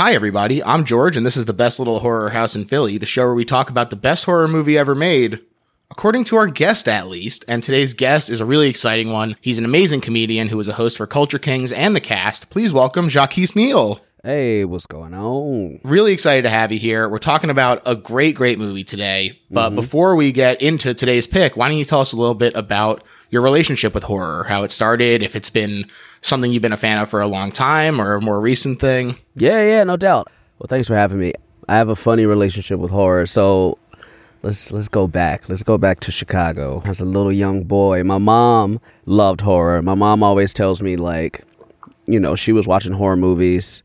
Hi, everybody. I'm George, and this is the best little horror house in Philly, the show where we talk about the best horror movie ever made. According to our guest, at least, and today's guest is a really exciting one. He's an amazing comedian who is a host for Culture Kings and the cast. Please welcome Jacquis Neal. Hey, what's going on? Really excited to have you here. We're talking about a great, great movie today. But mm-hmm. before we get into today's pick, why don't you tell us a little bit about your relationship with horror, how it started, if it's been something you've been a fan of for a long time or a more recent thing? Yeah, yeah, no doubt. Well, thanks for having me. I have a funny relationship with horror, so let's let's go back. Let's go back to Chicago. As a little young boy, my mom loved horror. My mom always tells me like, you know, she was watching horror movies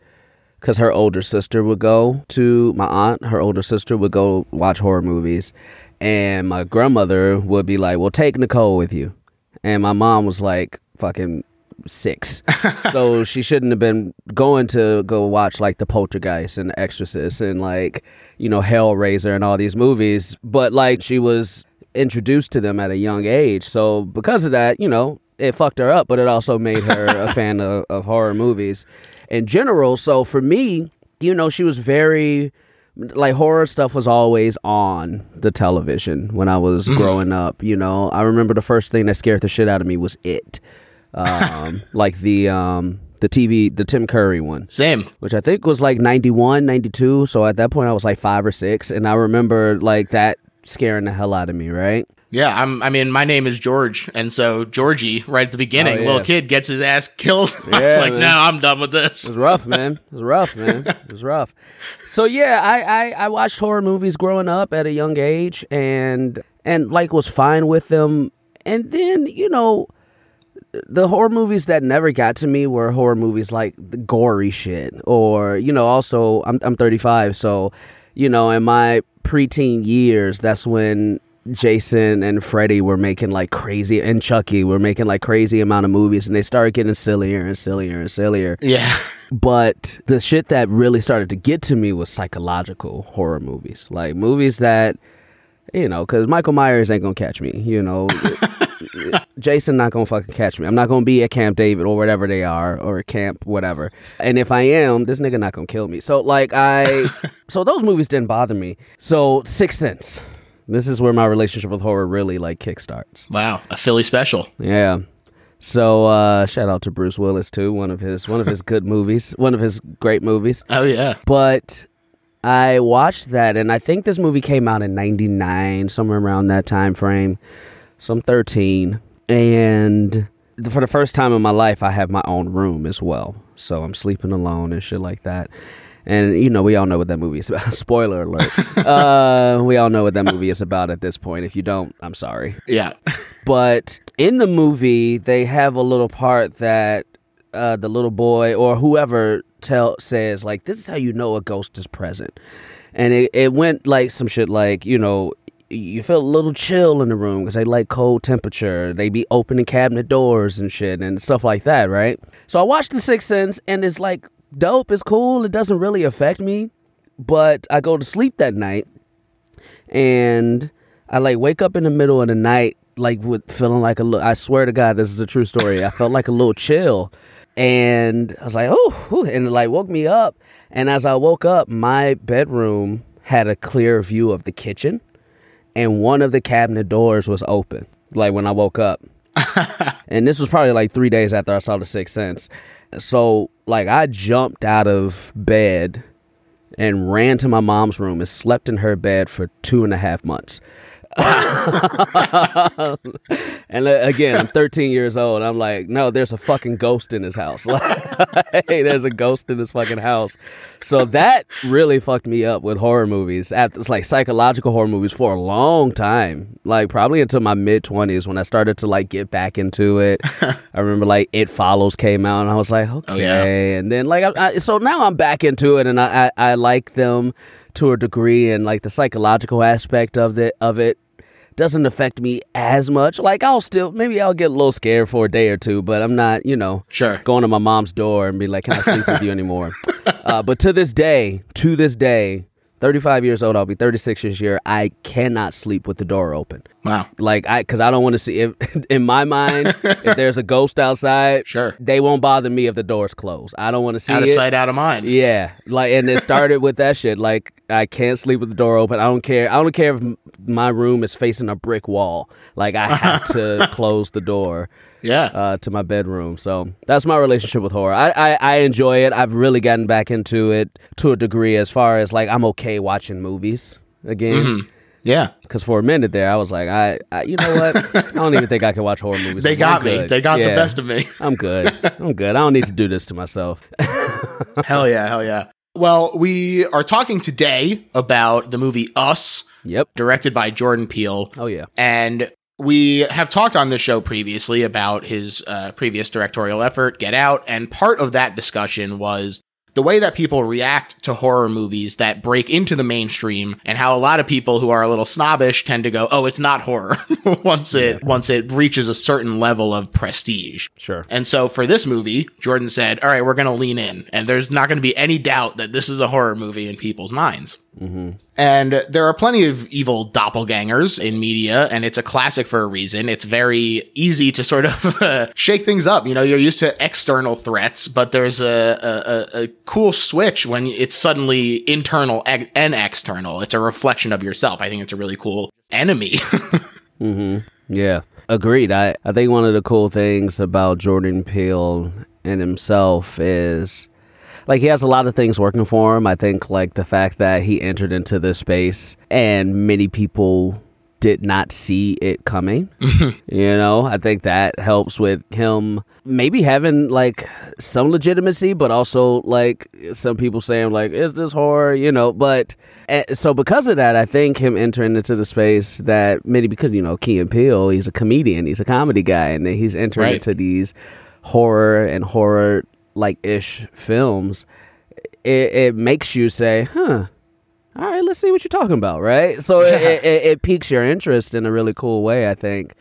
because her older sister would go to my aunt. Her older sister would go watch horror movies, and my grandmother would be like, "Well, take Nicole with you," and my mom was like, "Fucking." Six, so she shouldn't have been going to go watch like The Poltergeist and Exorcist and like you know Hellraiser and all these movies. But like she was introduced to them at a young age, so because of that, you know, it fucked her up. But it also made her a fan of, of horror movies in general. So for me, you know, she was very like horror stuff was always on the television when I was mm-hmm. growing up. You know, I remember the first thing that scared the shit out of me was it, um, like the um, the TV, the Tim Curry one Same. which I think was like 91, 92. So at that point, I was like five or six. And I remember like that scaring the hell out of me, right? Yeah, I'm. I mean, my name is George, and so Georgie, right at the beginning, Oh, yeah. little kid gets his ass killed. I was Yeah, like, man. no, I'm done with this. It was rough, man. It was rough, man. It was rough. So yeah, I, I, I watched horror movies growing up at a young age and and like was fine with them. And then, you know, the horror movies that never got to me were horror movies like the gory shit or you know also I'm I'm 35 so you know in my preteen years that's when Jason and Freddy were making like crazy and Chucky were making like crazy amount of movies and they started getting sillier and sillier and sillier. Yeah, but the shit that really started to get to me was psychological horror movies. Like movies that you know because Michael Myers ain't gonna catch me you know Jason not gonna fucking catch me. I'm not gonna be at Camp David or whatever they are or Camp whatever. And if I am, this nigga not gonna kill me. So like I, so those movies didn't bother me. So Sixth Sense. This is where my relationship with horror really like kickstarts. wow, a Philly special. Yeah. So uh shout out to Bruce Willis too. One of his one of his good movies. One of his great movies. Oh yeah, But I watched that, and I think this movie came out in '99, somewhere around that time frame. So I'm 13, and for the first time in my life, I have my own room as well. So I'm sleeping alone and shit like that. And you know, we all know what that movie is about. Spoiler alert. uh, we all know what that movie is about at this point. If you don't, I'm sorry. yeah. But in the movie, they have a little part that uh, the little boy or whoever tell says like, "This is how you know a ghost is present," and it, it went like some shit like you know. You feel a little chill in the room because they like cold temperature. They be opening cabinet doors and shit and stuff like that, right? So I watched The Sixth Sense and it's like dope. It's cool. It doesn't really affect me, but I go to sleep that night and I like wake up in the middle of the night, like with feeling like a little. I swear to God, this is a true story. I felt like a little chill, and I was like, oh, and it like woke me up. And as I woke up, my bedroom had a clear view of the kitchen, and one of the cabinet doors was open. Like when I woke up, and this was probably like three days after I saw The Sixth Sense. So like I jumped out of bed and ran to my mom's room and slept in her bed for two and a half months. and uh, again, I'm 13 years old. I'm like, no, there's a fucking ghost in his house. Like, hey, there's a ghost in this fucking house. So that really fucked me up with horror movies. It's like psychological horror movies for a long time. Like probably until my mid 20s when I started to like get back into it. I remember like It Follows came out, and I was like, okay. yeah. And then like, I, I, so now I'm back into it, and I, I I like them to a degree, and like the psychological aspect of it of it doesn't affect me as much. Like I'll still maybe I'll get a little scared for a day or two, but I'm not, you know, Sure. going to my mom's door and be like, "Can I sleep with you anymore?" Uh, but to this day, to this day, 35 years old, I'll be 36 this year. I cannot sleep with the door open. Wow. Like I, because I don't want to see. If, in my mind, if there's a ghost outside, Sure. they won't bother me if the door's closed. I don't want to see Out of it. sight, out of mind. Yeah, like, and it started with that shit. Like, I can't sleep with the door open. I don't care. I don't care if my room is facing a brick wall. Like, I have to close the door Yeah. uh, to my bedroom. So that's my relationship with horror. I, I I enjoy it. I've really gotten back into it to a degree. As far as like, I'm okay watching movies again. yeah. Because for a minute there, I was like, I, I you know what? I don't even think I can watch horror movies. They got me. good. They got the best of me. I'm good. I'm good. I don't need to do this to myself. hell yeah. Hell yeah. Well, we are talking today about the movie Us, Yep. directed by Jordan Peele. Oh yeah. And we have talked on this show previously about his uh, previous directorial effort, Get Out. And part of that discussion was the way that people react to horror movies that break into the mainstream and how a lot of people who are a little snobbish tend to go, oh, it's not horror once it once it reaches a certain level of prestige. Sure. And so for this movie, Jordan said, all right, we're going to lean in. And there's not going to be any doubt that this is a horror movie in people's minds. And there are plenty of evil doppelgangers in media, and it's a classic for a reason. It's very easy to sort of uh, shake things up. You know, you're used to external threats, but there's a, a, a- a cool switch when it's suddenly internal ex- and external. It's a reflection of yourself. I think it's a really cool enemy. mm-hmm. Yeah, agreed. I, I think one of the cool things about Jordan Peele and himself is like he has a lot of things working for him. I think like the fact that he entered into this space and many people did not see it coming. you know, I think that helps with him maybe having like some legitimacy, but also like some people saying like, "Is this horror?" You know, but eh, so because of that, I think him entering into the space that maybe because you know Key and Peele, he's a comedian, he's a comedy guy, and then he's entering Right. into these horror and horror like ish films. It, it makes you say, "Huh." All right, let's see what you're talking about, right? So it, it, it, it piques your interest in a really cool way, I think.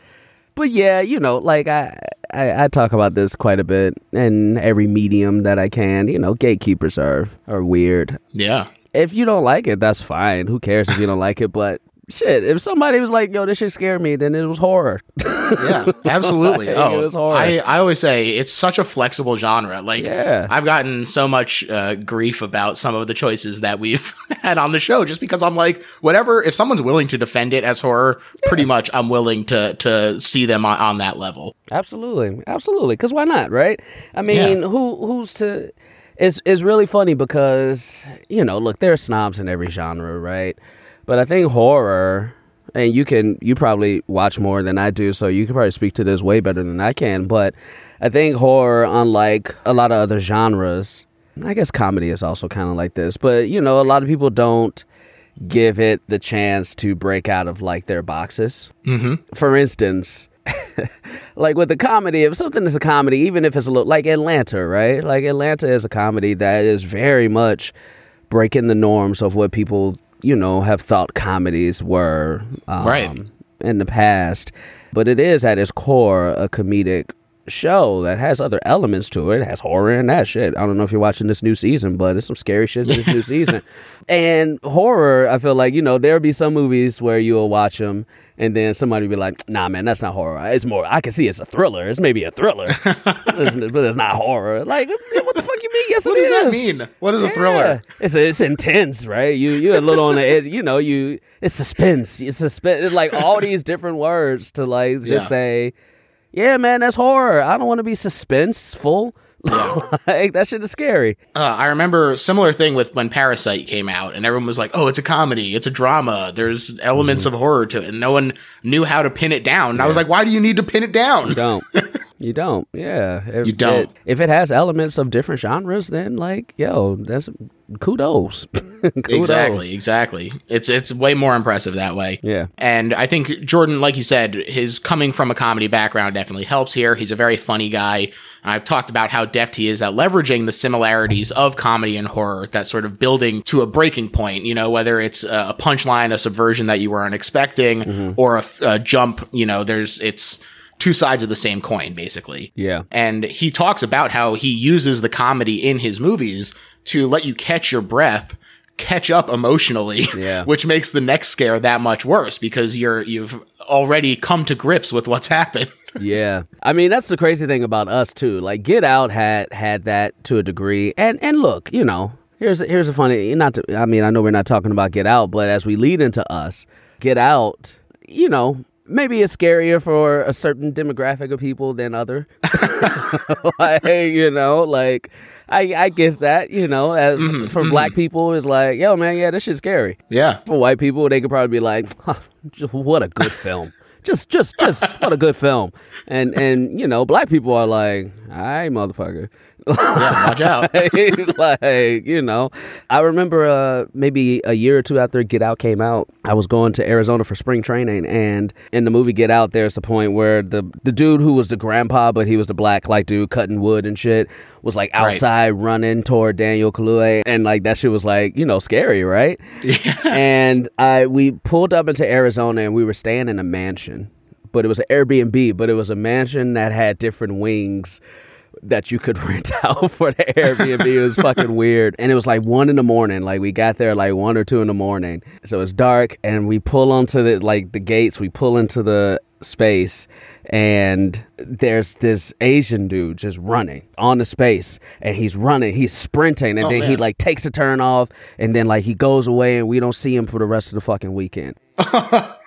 But yeah, you know, like I, I, I talk about this quite a bit in every medium that I can. You know, gatekeepers are are weird. yeah. If you don't like it, that's fine. Who cares if you don't like it? But shit, if somebody was like, "Yo, this shit scared me," then it was horror. Yeah, absolutely. Like, oh, it was horror. I, I always say it's such a flexible genre. Like, Yeah. I've gotten so much uh, grief about some of the choices that we've had on the show just because I'm like, whatever, if someone's willing to defend it as horror, pretty much I'm willing to, to see them on, on that level. Absolutely, absolutely. Because why not, right? I mean, who who's to? It's it's really funny because you know, look, there are snobs in every genre, right? But I think horror, and you can you probably watch more than I do, so you can probably speak to this way better than I can. But I think horror, unlike a lot of other genres, I guess comedy is also kind of like this. But you know, a lot of people don't give it the chance to break out of like their boxes. Mm-hmm. For instance, like with the comedy, if something is a comedy, even if it's a little like Atlanta, right? Like Atlanta is a comedy that is very much breaking the norms of what people, you know, have thought comedies were um, Right. in the past. But it is at its core a comedic show that has other elements to it. It has horror and that shit. I don't know if you're watching this new season, but it's some scary shit in this new season. And horror, I feel like, you know, there'll be some movies where you'll watch them and then somebody will be like, nah, man, that's not horror. It's more, I can see it's a thriller. It's maybe a thriller, but, it's, but it's not horror. Like, what the fuck you mean? Yes, What does that mean? What is a thriller? It's it's intense, right? You you're a little on the edge. You know, you it's suspense. It's suspense. It's like all these different words to like just Yeah. say, yeah, man, that's horror. I don't want to be suspenseful. like that shit is scary. Uh, I remember similar thing with when Parasite came out, and everyone was like, "Oh, it's a comedy, it's a drama. There's elements Mm-hmm. of horror to it." And no one knew how to pin it down. And I was like, "Why do you need to pin it down?" You don't. You don't. Yeah. If You don't. It, if it has elements of different genres, then like, yo, that's kudos. kudos. Exactly, exactly. It's it's way more impressive that way. Yeah. And I think Jordan, like you said, his coming from a comedy background definitely helps here. He's a very funny guy. I've talked about how deft he is at leveraging the similarities of comedy and horror, that sort of building to a breaking point, you know, whether it's a punchline, a subversion that you weren't expecting, mm-hmm. or a, a jump, you know, there's, it's two sides of the same coin, basically. Yeah. And he talks about how he uses the comedy in his movies to let you catch your breath catch up emotionally, Yeah. which makes the next scare that much worse because you're you've already come to grips with what's happened. Yeah, I mean that's the crazy thing about us too. Like Get Out had had that to a degree, and and look, you know, here's here's a funny. Not to, I mean, I know we're not talking about Get Out, but as we lead into us, Get Out, you know, maybe it's scarier for a certain demographic of people than other. like you know, like. I, I get that, you know, as mm-hmm, for mm-hmm. black people, it's like, yo, man, yeah, this shit's scary. Yeah. For white people, they could probably be like, huh, what a good film. Just, just, just, what a good film. And, and, you know, black people are like, all right, motherfucker. Yeah, watch out. like, you know, I remember uh, maybe a year or two after Get Out came out, I was going to Arizona for spring training. And in the movie Get Out, there's a point where the, the dude who was the grandpa, but he was the black, like, dude cutting wood and shit, was like Right. outside running toward Daniel Kaluuya. And, like, that shit was like, you know, scary, right? and I we pulled up into Arizona and we were staying in a mansion, but it was an Airbnb, but it was a mansion that had different wings that you could rent out for the Airbnb. it was fucking weird. And it was like one in the morning. Like we got there like one or two in the morning. So it's dark and we pull onto the like the gates, we pull into the space and there's this Asian dude just running on the space and he's running, he's sprinting and Oh, then he like takes a turn off and then like he goes away and we don't see him for the rest of the fucking weekend.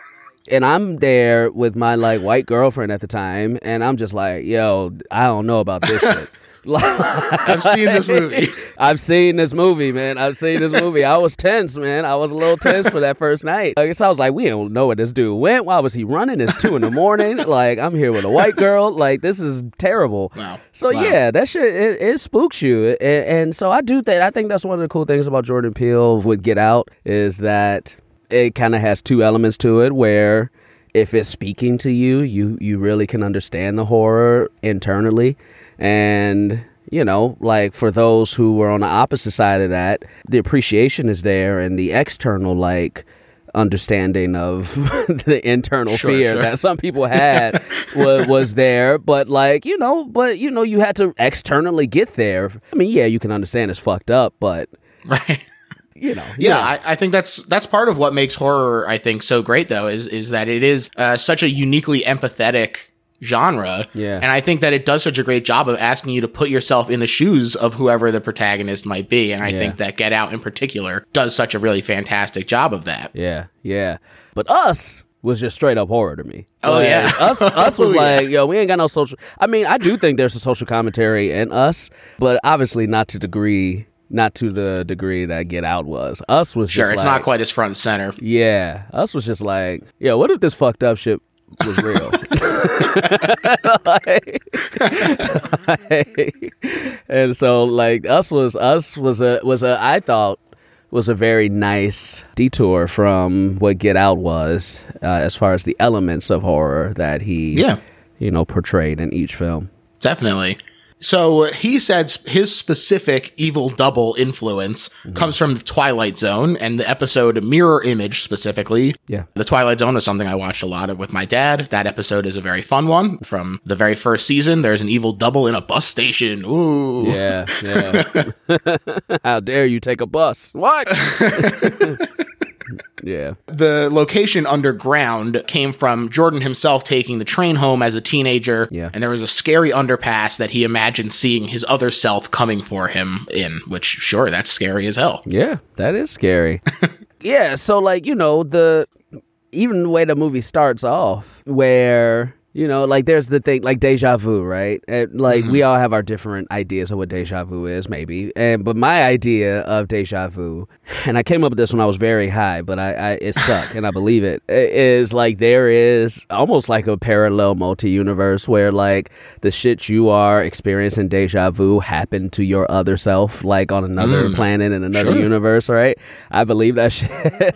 and I'm there with my like white girlfriend at the time and I'm just like, yo, I don't know about this shit. I've seen this movie. I've seen this movie, man. I've seen this movie. I was tense, man. I was a little tense for that first night. I guess I was like, we don't know where this dude went. Why was he running? It's two in the morning. Like, I'm here with a white girl. Like, this is terrible. Wow. So Wow. yeah, that shit it, it spooks you, and, and so I do think I think that's one of the cool things about Jordan Peele with Get Out is that it kind of has two elements to it where if it's speaking to you, you you really can understand the horror internally, and you know, like for those who were on the opposite side of that, the appreciation is there, and the external like understanding of the internal Sure, fear sure. that some people had was, was there but like you know but you know you had to externally get there i mean yeah you can understand it's fucked up but Right. You know Yeah, I, I think that's that's part of what makes horror, I think, so great though, is is that it is uh, such a uniquely empathetic genre. Yeah. And I think that it does such a great job of asking you to put yourself in the shoes of whoever the protagonist might be. And I Yeah. think that Get Out in particular does such a really fantastic job of that. yeah yeah but us was just straight up horror to me Oh, Like, yeah. us us was Oh, like yo we ain't got no social i mean i do think there's a social commentary in us but obviously not to degree not to the degree that get out was us was Sure, just it's like, not quite as front and center. Yeah, us was just like, yeah, what if this fucked up shit was real? Like- like- and so like us was us was a was a I thought was a very nice detour from what Get Out was uh, as far as the elements of horror that he Yeah. you know portrayed in each film. Definitely. So uh, he said his specific evil double influence Mm-hmm. comes from the Twilight Zone and the episode Mirror Image specifically. Yeah. The Twilight Zone is something I watched a lot of with my dad. That episode is a very fun one from the very first season. There's an evil double in a bus station. Ooh. Yeah, yeah. How dare you take a bus? What? yeah. The location underground came from Jordan himself taking the train home as a teenager. Yeah. And there was a scary underpass that he imagined seeing his other self coming for him in, which, sure, that's scary as hell. Yeah, that is scary. yeah, so like, you know, the even the way the movie starts off where you know, like there's the thing like deja vu, right? And, like we mm-hmm. all have our different ideas of what deja vu is, maybe. And but my idea of deja vu, and I came up with this when I was very high, but I, I it stuck, and I believe it. Is like there is almost like a parallel multi-universe where like the shit you are experiencing deja vu happened to your other self, like on another mm. planet in another Sure. universe, right? I believe that shit.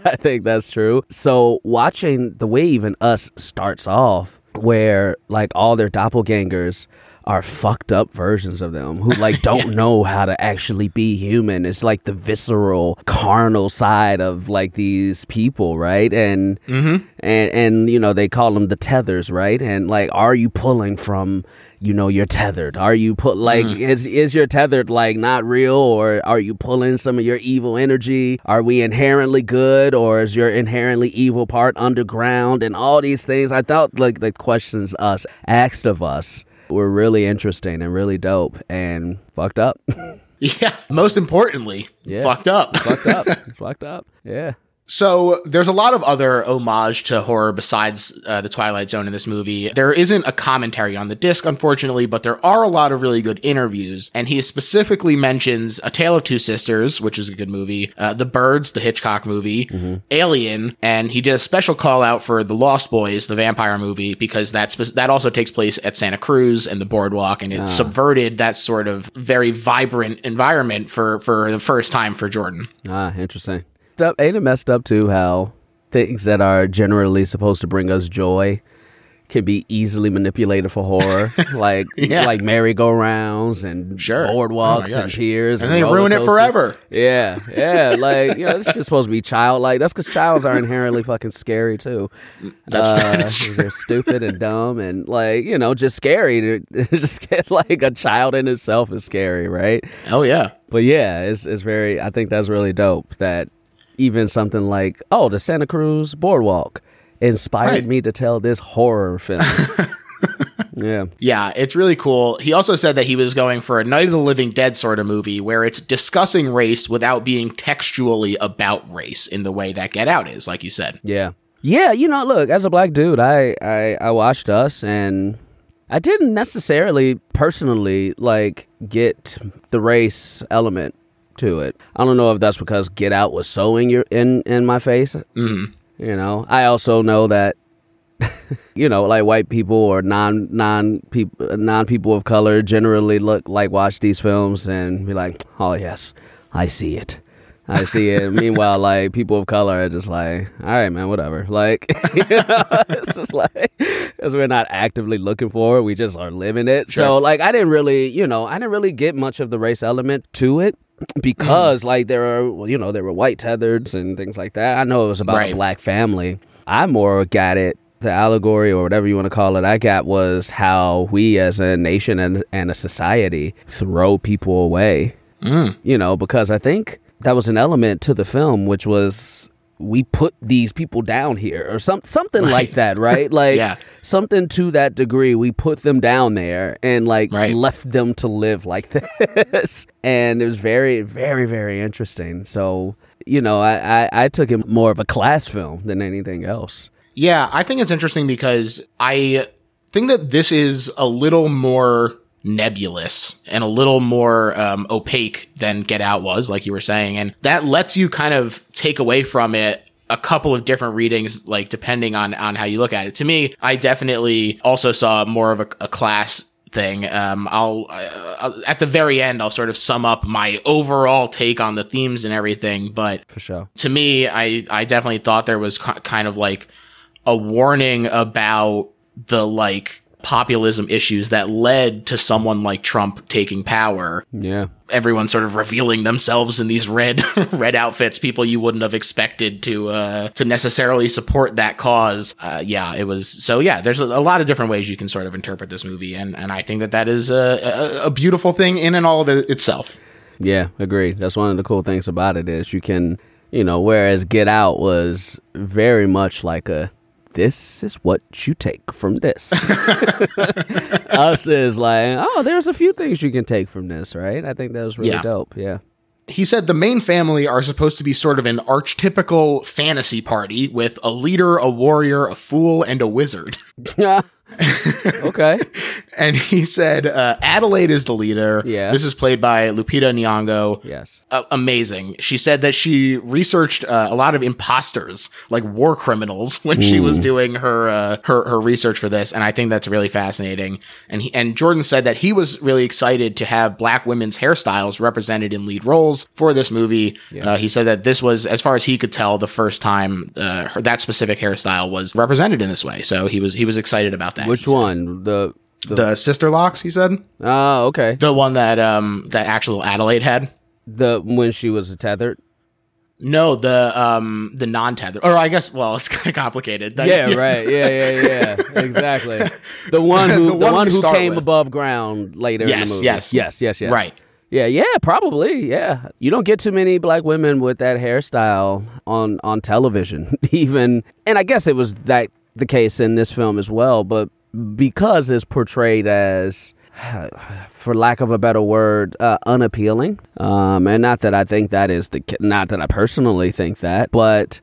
I think that's true. So watching the way even us starts off, where like all their doppelgangers are fucked up versions of them who like don't know how to actually be human. It's like the visceral, carnal side of like these people, right? And mm-hmm. and and you know they call them the tethers, right? And like, are you pulling from? You know you're tethered. Are you put like mm. is is your tethered like not real, or are you pulling some of your evil energy? Are we inherently good, or is your inherently evil part underground? And all these things, I thought like the questions us asked of us were really interesting and really dope and fucked up. Yeah. Most importantly, Yeah. fucked up. fucked up. fucked up. Yeah. So there's a lot of other homage to horror besides uh, the Twilight Zone in this movie. There isn't a commentary on the disc, unfortunately, but there are a lot of really good interviews. And he specifically mentions A Tale of Two Sisters, which is a good movie, uh, The Birds, the Hitchcock movie, Alien, and he did a special call out for The Lost Boys, the vampire movie, because that's that also takes place at Santa Cruz and the boardwalk, and it subverted that sort of very vibrant environment for for the first time for Jordan. Ah, interesting. Up, ain't it messed up too how things that are generally supposed to bring us joy can be easily manipulated for horror, like Yeah. like merry-go-rounds and Sure. boardwalks Oh and piers, And they ruin it forever. Yeah, yeah, like you know, it's just supposed to be childlike. That's because childs are inherently fucking scary too. That's, Uh, that is true. they're stupid and dumb and like you know just scary. Just get like a child in itself is scary, right? Oh yeah. But yeah, it's it's very. I think that's really dope. That even something like oh, the Santa Cruz Boardwalk inspired Right. me to tell this horror film. yeah, Yeah, it's really cool. He also said that he was going for a Night of the Living Dead sort of movie where it's discussing race without being textually about race in the way that Get Out is, like you said. yeah, yeah. You know, look, as a black dude, I I, I watched Us and. I didn't necessarily personally like get the race element to it. I don't know if that's because Get Out was so in your in in my face. hmm You know, I also know that you know, like white people or non non people non people of color generally look like watch these films and be like, "Oh yes, I see it." I see it. Meanwhile, like people of color are just like, all right, man, whatever. Like, you know, it's just like, because we're not actively looking for it, we just are living it. So, like, I didn't really, you know, I didn't really get much of the race element to it because, like, there are, you know, there were white tethers and things like that. I know it was about Right. a black family. I more got it. The allegory or whatever you want to call it, I got was how we as a nation and, and a society throw people away mm. you know, because I think that was an element to the film, which was we put these people down here or some something like that, right? Like Yeah. something to that degree. We put them down there and like Right. left them to live like this, and it was very, very, very interesting. So you know, I, I I took it more of a class film than anything else. Yeah, I think it's interesting because I think that this is a little more nebulous and a little more um, opaque than Get Out was, like you were saying. And that lets you kind of take away from it a couple of different readings, like depending on, on how you look at it. To me, I definitely also saw more of a, a class thing. Um, I'll, uh, I'll, at the very end, I'll sort of sum up my overall take on the themes and everything. But For sure. to me, I, I definitely thought there was ki- kind of like a warning about the like populism issues that led to someone like Trump taking power. Yeah. Everyone sort of revealing themselves in these red red outfits, people you wouldn't have expected to uh, to necessarily support that cause. Uh, yeah, it was so. Yeah, there's a, a lot of different ways you can sort of interpret this movie, and and I think that that is a, a, a beautiful thing in and all of it itself. Yeah, agree. That's one of the cool things about it is you can, you know, whereas Get Out was very much like a this is what you take from this. Us is like, oh, there's a few things you can take from this, right? I think that was really Yeah. dope. Yeah. he said the main family are supposed to be sort of an archetypical fantasy party with a leader, a warrior, a fool, and a wizard. Yeah. okay. And he said uh, Adelaide is the leader. Yeah. This is played by Lupita Nyong'o. Yes. Uh, amazing. She said that she researched uh, a lot of imposters, like war criminals, when she was doing her uh, her her research for this, and I think that's really fascinating. And he, and Jordan said that he was really excited to have black women's hairstyles represented in lead roles for this movie. Uh, he said that this was, as far as he could tell, the first time uh, her, that specific hairstyle was represented in this way. So he was he was excited about that. Which one? The The Sisterlocks, he said. Oh, okay. The one that um that actual Adelaide had. The when she was tethered. No, the um the non-tethered. Or I guess well, it's kind of complicated. That- Yeah, right. Yeah, yeah, yeah. exactly. The one who The the, one one who came with. above ground later in Yes, the movie. yes. yes, yes, yes. Right. Yeah, yeah, probably. Yeah, you don't get too many black women with that hairstyle on on television, even. And I guess it was that the case in this film as well. But because it's portrayed as, for lack of a better word, uh, unappealing. Um, and not that I think that is the, not that I personally think that, but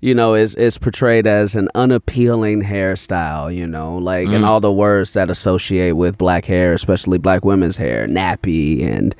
you know, is is portrayed as an unappealing hairstyle, you know, like and all the words that associate with black hair, especially black women's hair, nappy and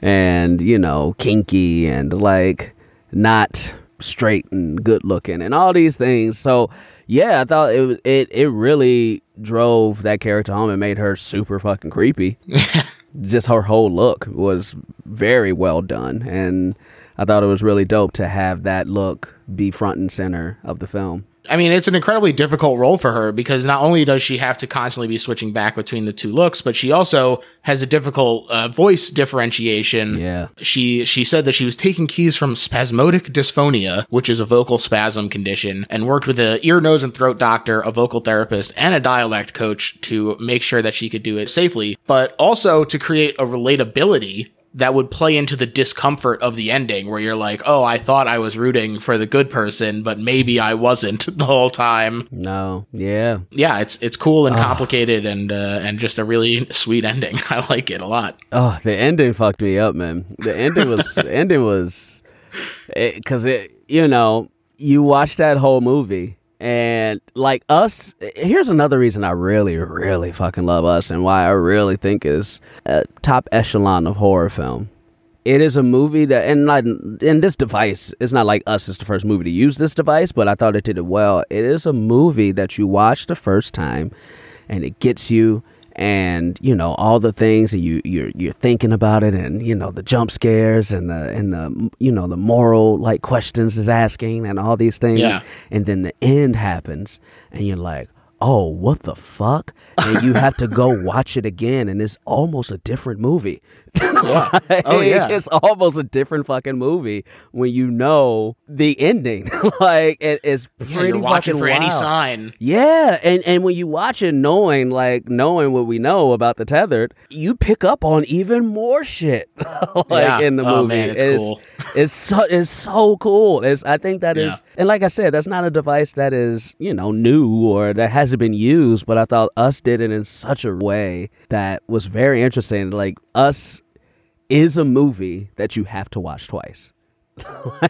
and you know, kinky and like not straight and good looking and all these things. So yeah, I thought it it it really drove that character home and made her super fucking creepy. Just her whole look was very well done and I thought it was really dope to have that look be front and center of the film. I mean, it's an incredibly difficult role for her because not only does she have to constantly be switching back between the two looks, but she also has a difficult uh, voice differentiation. Yeah. She she said that she was taking keys from spasmodic dysphonia, which is a vocal spasm condition, and worked with a ear, nose, and throat doctor, a vocal therapist, and a dialect coach to make sure that she could do it safely, but also to create a relatability that would play into the discomfort of the ending where you're like, oh, I thought I was rooting for the good person, but maybe I wasn't the whole time. No. Yeah. Yeah, it's it's cool and complicated and uh, and just a really sweet ending. I like it a lot. Oh, the ending fucked me up, man. The ending was the ending was because it, you know, you watch that whole movie and like us. Here's another reason I really, really fucking love us and why I really think is a top echelon of horror film. It is a movie that, and not, and this device, it's not like us is the first movie to use this device, but I thought it did it well. It is a movie that you watch the first time, and it gets you, and you know all the things that you you're you're thinking about it, and you know the jump scares and the and the you know the moral like questions is asking and all these things, Yeah. and then the end happens, and you're like. Oh, what the fuck? And you have to go watch it again, and it's almost a different movie. Yeah. Oh yeah. it's almost a different fucking movie when you know the ending. like it is pretty Yeah, you're watching fucking for any wild. sign. Yeah, and and when you watch it, knowing like knowing what we know about the tethered, you pick up on even more shit. like Yeah. in the oh, movie, Oh, man, it's cool. It's so it's so cool. It's I think that is, Yeah. and like I said, that's not a device that is you know new or that hasn't been used. But I thought us did it in such a way that was very interesting. Like us is a movie that you have to watch twice.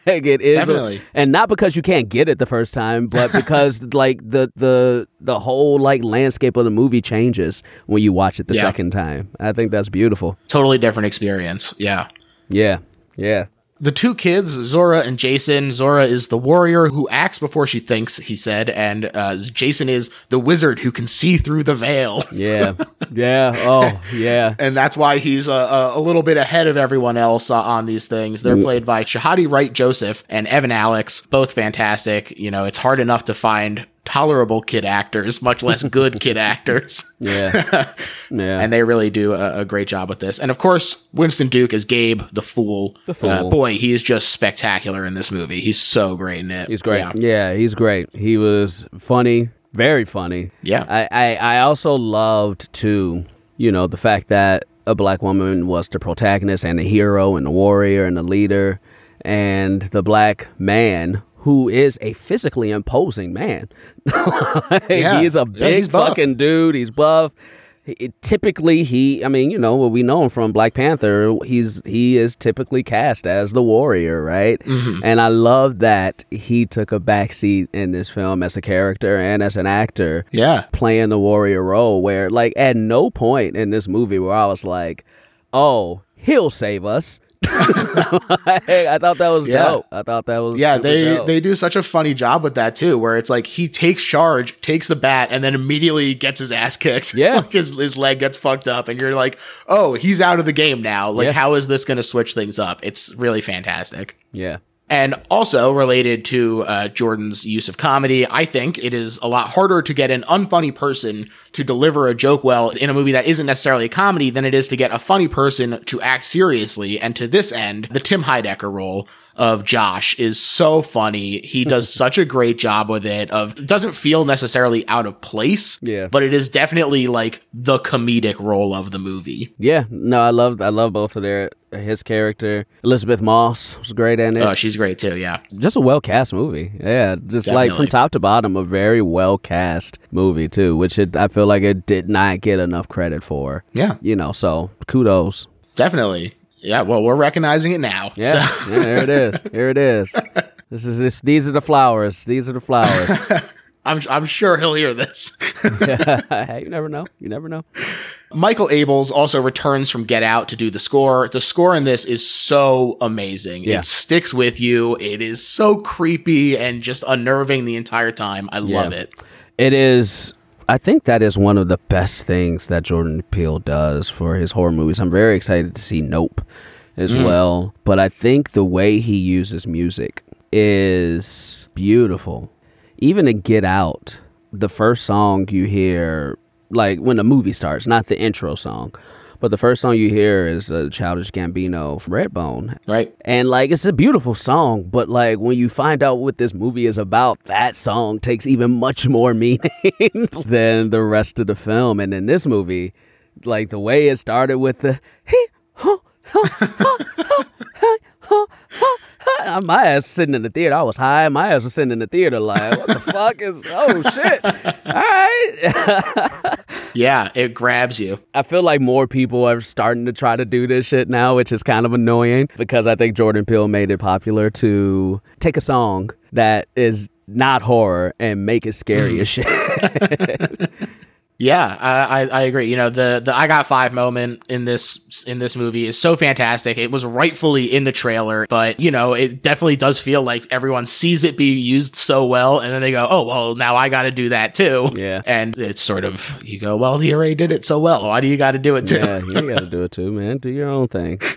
like it is, a- and not because you can't get it the first time, but because like the the the whole like landscape of the movie changes when you watch it the Yeah. second time. I think that's beautiful. Totally different experience. Yeah. Yeah, yeah, The two kids, Zora and Jason. Zora is the warrior who acts before she thinks, he said, and uh, Jason is the wizard who can see through the veil. yeah, yeah. Oh, yeah. And that's why he's a, a, a little bit ahead of everyone else uh, on these things. They're played by Shahadi Wright Joseph and Evan Alex, both fantastic. You know, it's hard enough to find tolerable kid actors, much less good kid actors. Yeah, yeah. and they really do a, a great job with this. And of course, Winston Duke as Gabe, the fool. The fool. Uh, boy, he is just spectacular in this movie. He's so great in it. He's great. Yeah. Yeah. he's great. He was funny, very funny. Yeah. I, I, I also loved too, you know, the fact that a black woman was the protagonist and the hero and the warrior and the leader, and the black man who is a physically imposing man. Yeah. He's a Yeah, big he's fucking dude. He's buff. He- typically, he, I mean, you know, what we know him from Black Panther. He's he is typically cast as the warrior, right? Mm-hmm. And I love that he took a backseat in this film as a character and as an actor Yeah. playing the warrior role where like at no point in this movie where I was like, "Oh, he'll save us." I thought that was Yeah. dope. I thought that was Yeah, they dope. they do such a funny job with that too, where it's like he takes charge, takes the bat, and then immediately gets his ass kicked. Yeah. like his his leg gets fucked up, and you're like, oh, he's out of the game now. Like, Yeah. how is this going to switch things up? It's really fantastic. yeah. And also related to uh, Jordan's use of comedy, I think it is a lot harder to get an unfunny person to deliver a joke well in a movie that isn't necessarily a comedy than it is to get a funny person to act seriously. And to this end, the Tim Heidecker role of Josh is so funny. He does such a great job with it. Of doesn't feel necessarily out of place, Yeah. but it is definitely like the comedic role of the movie. Yeah, no, I love I love both of their his character. Elisabeth Moss was great in it. Oh, she's great too. Yeah. just a well cast movie. Yeah, just like from top to bottom, a very well cast movie too, which it, I feel like it did not get enough credit for. Yeah. You know, so kudos. Definitely. Yeah. Well, we're recognizing it now. Yeah, So- yeah there it is. Here it is. This is this. These are the flowers. These are the flowers. I'm, I'm sure he'll hear this. you never know. You never know. Michael Abels also returns from Get Out to do the score. The score in this is so amazing. Yeah. It sticks with you. It is so creepy and just unnerving the entire time. I love it. It is. I think that is one of the best things that Jordan Peele does for his horror movies. I'm very excited to see Nope as mm-hmm. well. But I think the way he uses music is beautiful. Even in Get Out, the first song you hear, like when the movie starts, not the intro song, but the first song you hear is uh, Childish Gambino from Redbone. Right? And like it's a beautiful song, but like when you find out what this movie is about, that song takes even much more meaning than the rest of the film. And in this movie, like the way it started with the huh, huh, huh, huh, huh, huh, huh. my ass sitting in the theater. I was high. My ass was sitting in the theater like, what the fuck is? Oh shit! All right. Yeah. It grabs you. I feel like more people are starting to try to do this shit now, which is kind of annoying because I think Jordan Peele made it popular to take a song that is not horror and make it scary as shit. Yeah, I, I, agree. You know, the the I got five moment in this in this movie is so fantastic. It was rightfully in the trailer, but you know, it definitely does feel like everyone sees it be used so well, and then they go, "Oh, well, now I got to do that too." Yeah. and it's sort of you go, "Well, he already did it so well. Why do you got to do it too?" yeah, you got to do it too, man. Do your own thing.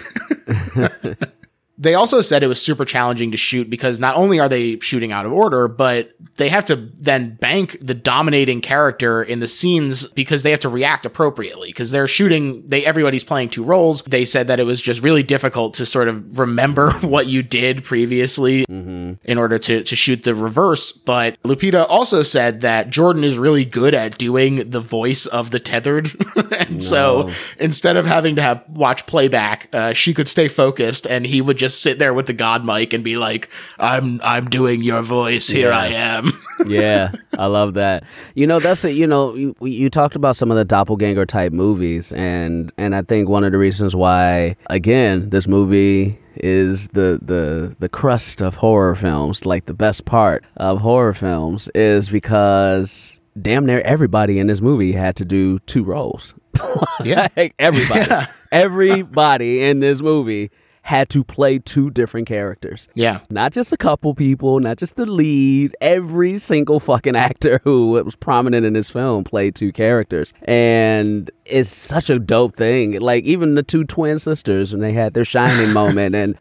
They also said it was super challenging to shoot because not only are they shooting out of order, but they have to then bank the dominating character in the scenes because they have to react appropriately because they're shooting they everybody's playing two roles. They said that it was just really difficult to sort of remember what you did previously mm-hmm. in order to to shoot the reverse, but Lupita also said that Jordan is really good at doing the voice of the tethered. and so instead of having to have watch playback, uh, she could stay focused and he would just sit there with the god mic and be like, "I'm I'm doing your voice. Here Yeah. I am." yeah, I love that. You know, that's it. You know, you, you talked about some of the doppelganger type movies, and and I think one of the reasons why, again, this movie is the the the crust of horror films, like the best part of horror films, is because damn near everybody in this movie had to do two roles. yeah. like everybody, everybody in this movie had to play two different characters. Yeah. Not just a couple people, not just the lead. Every single fucking actor who was prominent in this film played two characters. And it's such a dope thing. Like, even the two twin sisters, when they had their shining moment. And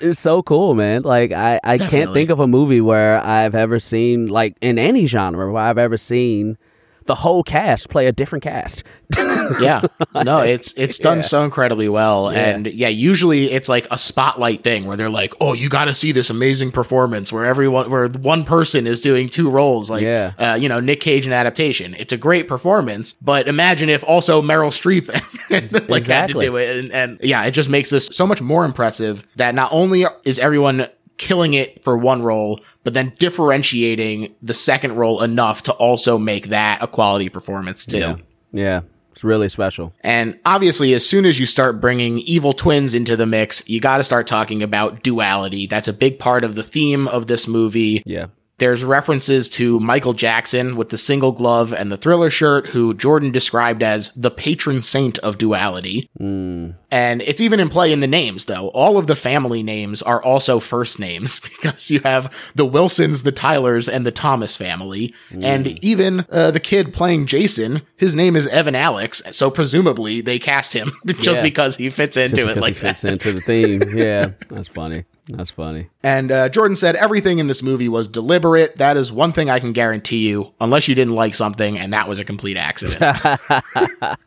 it's so cool, man. Like, I, I can't think of a movie where I've ever seen, like, in any genre, where I've ever seen the whole cast play a different cast. yeah. No it's it's done so incredibly well. And yeah usually it's like a spotlight thing where they're like oh you got to see this amazing performance where everyone where one person is doing two roles like Yeah. uh, you know nick cage in adaptation. It's a great performance but imagine if also meryl streep like had to do it. And, and yeah it just makes this so much more impressive that not only is everyone killing it for one role, but then differentiating the second role enough to also make that a quality performance too. yeah. Yeah. It's really special. And obviously, as soon as you start bringing evil twins into the mix, you got to start talking about duality. That's a big part of the theme of this movie. Yeah. There's references to Michael Jackson with the single glove and the thriller shirt, who Jordan described as the patron saint of duality. And it's even in play in the names, though. All of the family names are also first names because you have the Wilsons, the Tylers, and the Thomas family. And even uh, the kid playing Jason, his name is Evan Alex. So presumably they cast him just Yeah. because he fits into Just it like he fits that. into the theme. Yeah. That's funny. That's funny. And uh, Jordan said everything in this movie was deliberate. That is one thing I can guarantee you, unless you didn't like something and that was a complete accident.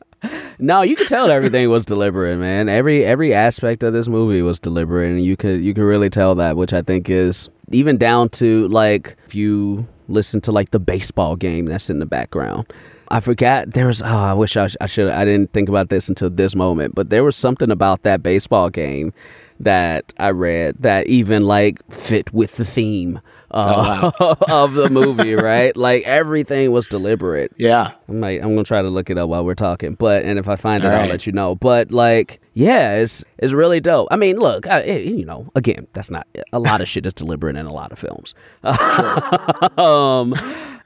No, you could tell everything was deliberate, man. Every every aspect of this movie was deliberate, and you could you could really tell that, which I think is even down to like if you listen to like the baseball game that's in the background. I forgot there was. Oh, I wish I, I should. I didn't think about this until this moment, but there was something about that baseball game that I read that even like fit with the theme uh, Oh, of the movie, right? Like everything was deliberate. yeah. I'm like, I'm gonna try to look it up while we're talking, but and if I find it, All I'll let you know. But like, yeah, it's it's really dope. I mean, look, I, it- you know, again, that's not a lot of shit is deliberate in a lot of films, um,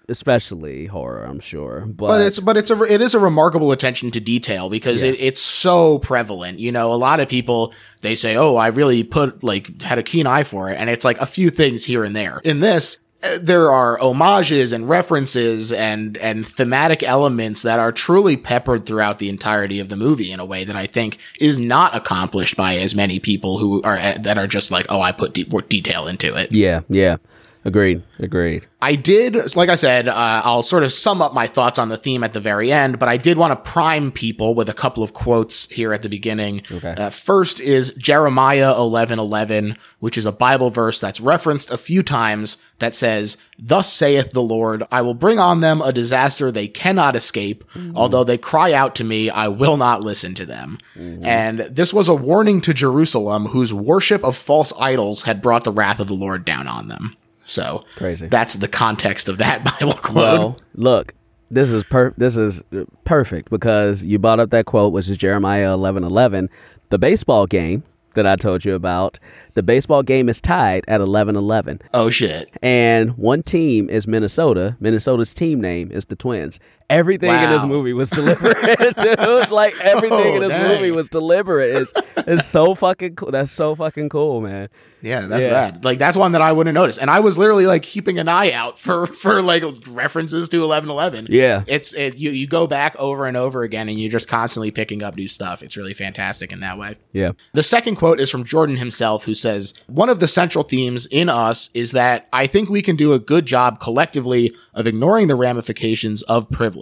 especially horror. I'm sure, but, But it's but it's a it is a remarkable attention to detail because it, it's so prevalent. You know, a lot of people they say, "Oh, I really put like had a keen eye for it," and it's like a few things here and there. In this, uh, there are homages and references and and thematic elements that are truly peppered throughout the entirety of the movie in a way that I think is not accomplished by as many people who are uh, that are just like, "Oh, I put de- more detail into it." yeah, yeah, agreed, agreed. I did, like I said, uh, I'll sort of sum up my thoughts on the theme at the very end, but I did want to prime people with a couple of quotes here at the beginning. Okay. Uh, first is Jeremiah eleven eleven, which is a Bible verse that's referenced a few times that says, Thus saith the Lord, I will bring on them a disaster they cannot escape. Although they cry out to me, I will not listen to them. And this was a warning to Jerusalem, whose worship of false idols had brought the wrath of the Lord down on them. So Crazy. That's the context of that Bible quote. Well, look, this is per this is perfect because you brought up that quote, which is Jeremiah eleven eleven. The baseball game that I told you about, the baseball game is tied at eleven eleven. oh shit! and one team is Minnesota. Minnesota's team name is the Twins. Everything in this movie was deliberate, dude. Like oh, everything in Oh, this dang. movie was deliberate. It's, it's so fucking cool. That's so fucking cool, man. Yeah, that's Yeah. rad. Like that's one that I wouldn't notice, and I was literally like keeping an eye out for for like references to eleven eleven. Yeah. it's it. You you go back over and over again, and you're just constantly picking up new stuff. It's really fantastic in that way. Yeah. The second quote is from Jordan himself, who says, One of the central themes in us is that I think we can do a good job collectively of ignoring the ramifications of privilege.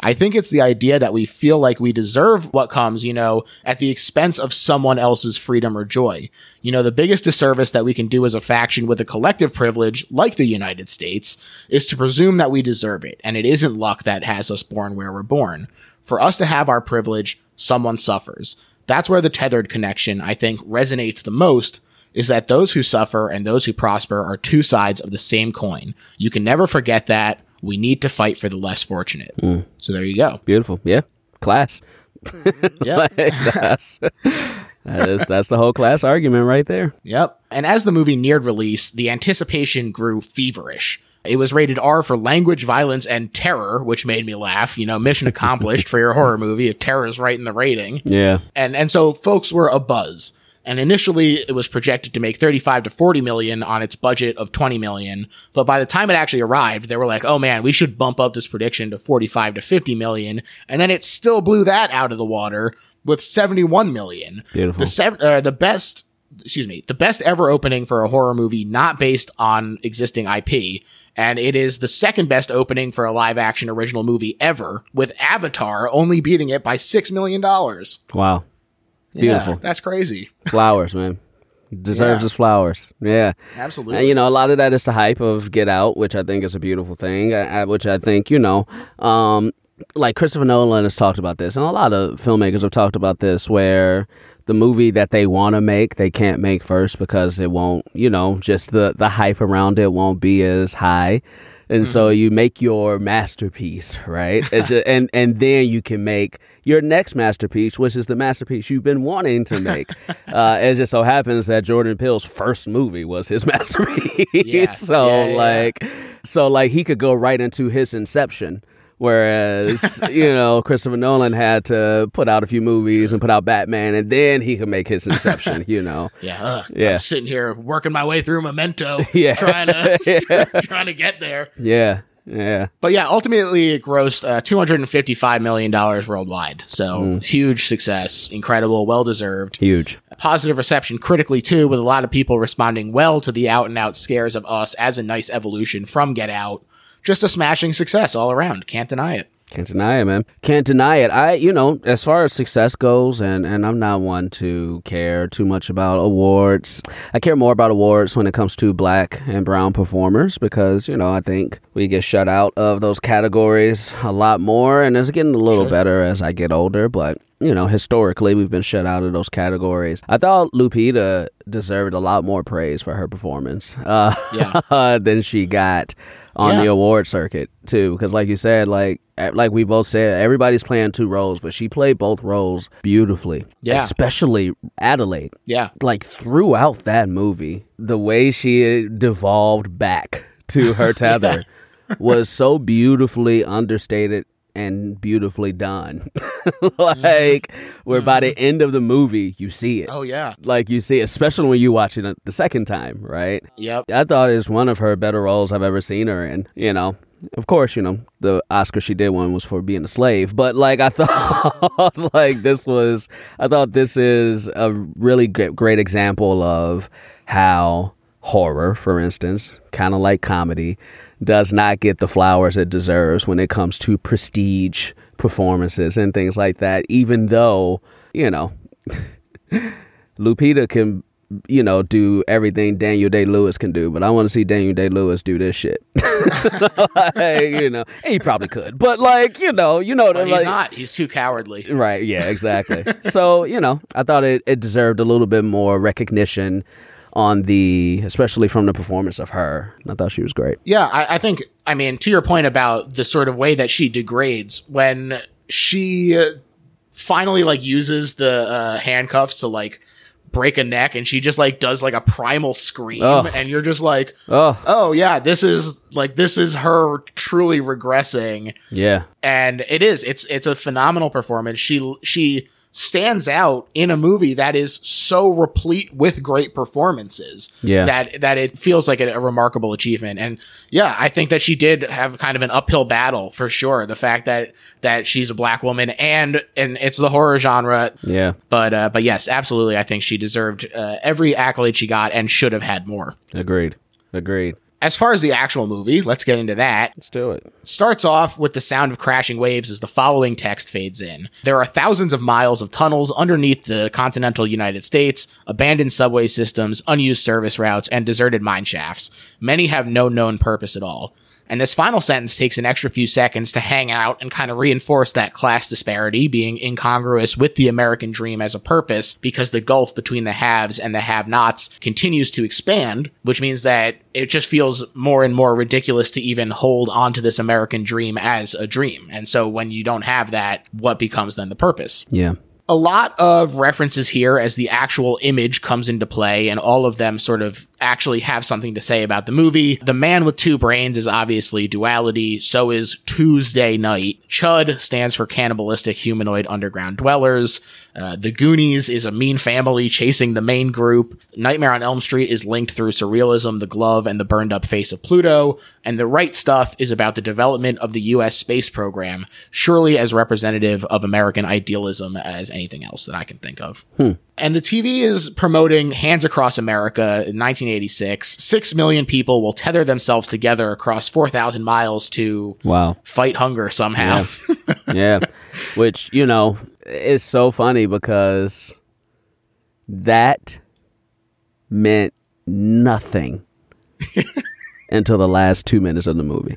I think it's the idea that we feel like we deserve what comes, you know, at the expense of someone else's freedom or joy. You know, the biggest disservice that we can do as a faction with a collective privilege, like the United States, is to presume that we deserve it, and it isn't luck that has us born where we're born. For us to have our privilege, someone suffers. That's where the tethered connection, I think, resonates the most is that those who suffer and those who prosper are two sides of the same coin. You can never forget that. We need to fight for the less fortunate. Mm. So there you go. Beautiful. Yeah. Class. Mm-hmm. Yep. Like, that's, that is, that's the whole class argument right there. Yep. And as the movie neared release, the anticipation grew feverish. It was rated R for language, violence, and terror, which made me laugh. You know, mission accomplished for your horror movie if terror is right in the rating. Yeah. and and so folks were abuzz. And initially, it was projected to make 35 to 40 million on its budget of 20 million. But by the time it actually arrived, they were like, "Oh man, we should bump up this prediction to 45 to 50 million." And then it still blew that out of the water with 71 million. Beautiful. The sev- uh, the best, excuse me, the best ever opening for a horror movie not based on existing IP. And it is the second best opening for a live action original movie ever, with Avatar only beating it by $6 million. Wow. Beautiful. Yeah, that's crazy. Flowers, man. Deserves Yeah. his flowers. Yeah. Absolutely. And, you know, a lot of that is the hype of Get Out, which I think is a beautiful thing, uh, uh, which I think, you know, um, like Christopher Nolan has talked about this, and a lot of filmmakers have talked about this, where the movie that they want to make, they can't make first because it won't, you know, just the, the hype around it won't be as high. And so you make your masterpiece, right? It's ju- and and then you can make your next masterpiece, which is the masterpiece you've been wanting to make. uh, it just so happens that Jordan Peele's first movie was his masterpiece. Yeah. so Yeah, yeah. like, so like he could go right into his Inception. Whereas, you know, Christopher Nolan had to put out a few movies and put out Batman, and then he could make his Inception, you know. yeah, uh, Yeah. I'm sitting here working my way through Memento, Yeah. trying to trying to get there. Yeah. Yeah. But yeah, ultimately it grossed uh, $255 million worldwide. So huge success, incredible, well deserved. Huge. Positive reception critically too, with a lot of people responding well to the out and out scares of us as a nice evolution from Get Out. Just a smashing success all around. Can't deny it. Can't deny it, man. Can't deny it. I, you know, as far as success goes, and and I'm not one to care too much about awards. I care more about awards when it comes to black and brown performers because you know I think we get shut out of those categories a lot more, and it's getting a little better as I get older. But you know, historically, we've been shut out of those categories. I thought Lupita deserved a lot more praise for her performance uh, Yeah. than she got on Yeah. the award circuit too. Because, like you said, like eh, like we both said, everybody's playing two roles, but she played both roles beautifully. Yeah. especially Adelaide. Yeah. Like throughout that movie, the way she devolved back to her tether was so beautifully understated and beautifully done. Mm-hmm. like where by the mm-hmm. end of the movie you see it. Oh, yeah. Like you see, it, especially when you watch it the second time, right? Yep. I thought it was one of her better roles I've ever seen her in. You know, of course, you know the Oscar she did one was for being a slave, but like I thought, like this was, I thought this is a really great, great example of how horror, for instance, kind of like comedy, does not get the flowers it deserves when it comes to prestige performances and things like that. Even though, you know, Lupita can, you know, do everything Daniel Day Lewis can do, but I want to see Daniel Day Lewis do this shit. like, you know, he probably could, but like, you know, you know, But like, he's not. He's too cowardly. Right. Yeah. Exactly. so you know, I thought it, it deserved a little bit more recognition on the, especially from the performance of her. I thought she was great. Yeah, I, I think, I mean, to your point about the sort of way that she degrades, when she finally like uses the uh, handcuffs to like break a neck and she just like does like a primal scream Ugh. and you're just like, Oh oh yeah, this is like, this is her truly regressing. yeah. And it is, it's, it's a phenomenal performance. She, she, stands out in a movie that is so replete with great performances Yeah. that that it feels like a, a remarkable achievement and yeah i think that she did have kind of an uphill battle for sure the fact that that she's a black woman and and it's the horror genre Yeah. but uh but yes absolutely i think she deserved uh, every accolade she got and should have had more Agreed. Agreed. As far as the actual movie let's get into that Let's do it. starts off with the sound of crashing waves as the following text fades in. There are thousands of miles of tunnels underneath the continental United States, abandoned subway systems, unused service routes, and deserted mine shafts. Many have no known purpose at all. And this final sentence takes an extra few seconds to hang out and kind of reinforce that class disparity being incongruous with the American dream as a purpose because the gulf between the haves and the have nots continues to expand, which means that it just feels more and more ridiculous to even hold onto this American dream as a dream. And so when you don't have that, what becomes then the purpose? Yeah. a lot of references here as the actual image comes into play, and all of them sort of actually have something to say about the movie. The man with two brains is obviously duality, so is Tuesday Night. Chud stands for cannibalistic humanoid underground dwellers. Uh, the Goonies is a mean family chasing the main group. Nightmare on Elm Street is linked through surrealism, the glove, and the burned up face of Pluto. And the right stuff is about the development of the U.S. space program, surely as representative of American idealism as anything else that I can think of. And the TV is promoting Hands Across America in 1986. Six million people will tether themselves together across 4,000 miles to Wow. fight hunger somehow. yeah. Which, you know, is so funny because that meant nothing until the last two minutes of the movie.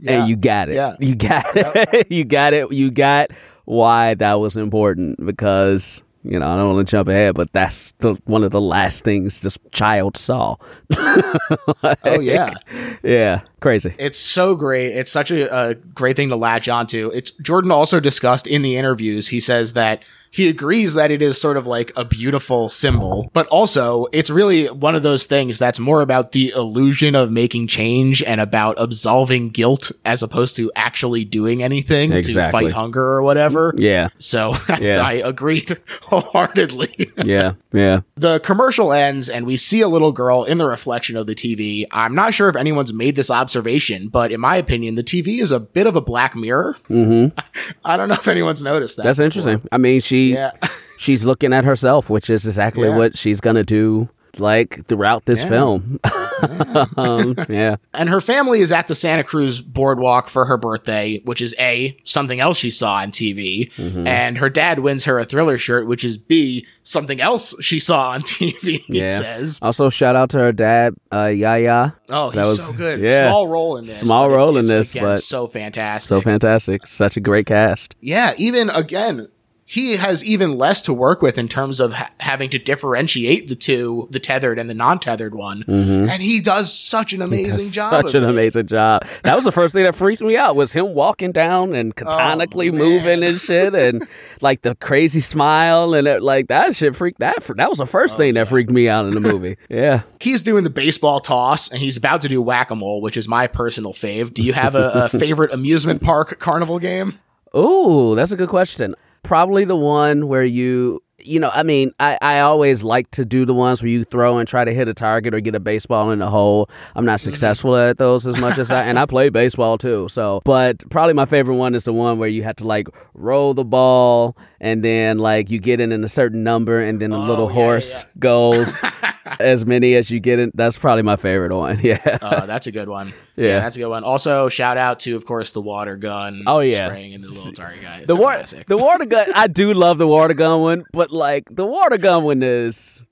Yeah. And you got it. Yeah. You got it. you got it. You got why that was important because, you know, I don't want to jump ahead, but that's the one of the last things this child saw. oh, yeah. yeah. Crazy. It's so great. It's such a, a great thing to latch onto. It's Jordan also discussed in the interviews. He says that he agrees that it is sort of like a beautiful symbol, but also it's really one of those things that's more about the illusion of making change and about absolving guilt as opposed to actually doing anything to fight hunger or whatever. Yeah. So Yeah. I agreed wholeheartedly. Yeah. Yeah. the commercial ends and we see a little girl in the reflection of the TV. I'm not sure if anyone's made this observation, but in my opinion, the TV is a bit of a black mirror. Mm-hmm. I don't know if anyone's noticed that. That's interesting. I mean, she Yeah. she's looking at herself, which is exactly Yeah. what she's gonna do like throughout this Yeah. film. um, yeah. And her family is at the Santa Cruz boardwalk for her birthday, which is A, something else she saw on TV. Mm-hmm. And her dad wins her a thriller shirt, which is B, something else she saw on TV, he Yeah. says. Also, shout out to her dad, uh, Yahya. Oh, he's That was- so good. yeah. Small role in this. Small role in this, again, but so fantastic. So fantastic. Such a great cast. Yeah, even again, he has even less to work with in terms of ha- having to differentiate the two, the tethered and the non-tethered one. And he does such an amazing job. Mm-hmm. Such an it. amazing job. That was the first thing that freaked me out was him walking down and catonically Oh, moving and shit and like the crazy smile and it, like that shit freaked that that was the first Oh, thing that freaked me out in the movie. Yeah. He's doing the baseball toss and he's about to do whack-a-mole, which is my personal fave. Do you have a, a favorite amusement park carnival game? Ooh, that's a good question. Probably the one where you, you know, I mean, I, I always like to do the ones where you throw and try to hit a target or get a baseball in the hole. I'm not successful at those as much as I, and I play baseball too. So, but probably my favorite one is the one where you have to like roll the ball and then like you get in in a certain number and then a little yeah, horse yeah. goes as many as you get in. That's probably my favorite one. Yeah. Uh, that's a good one. Yeah. that's a good one. Also, shout out to, of course, the water gun. Oh, yeah. spraying into the little target guy. It's the water, the water gun. I do love the water gun one, but like the water gun one is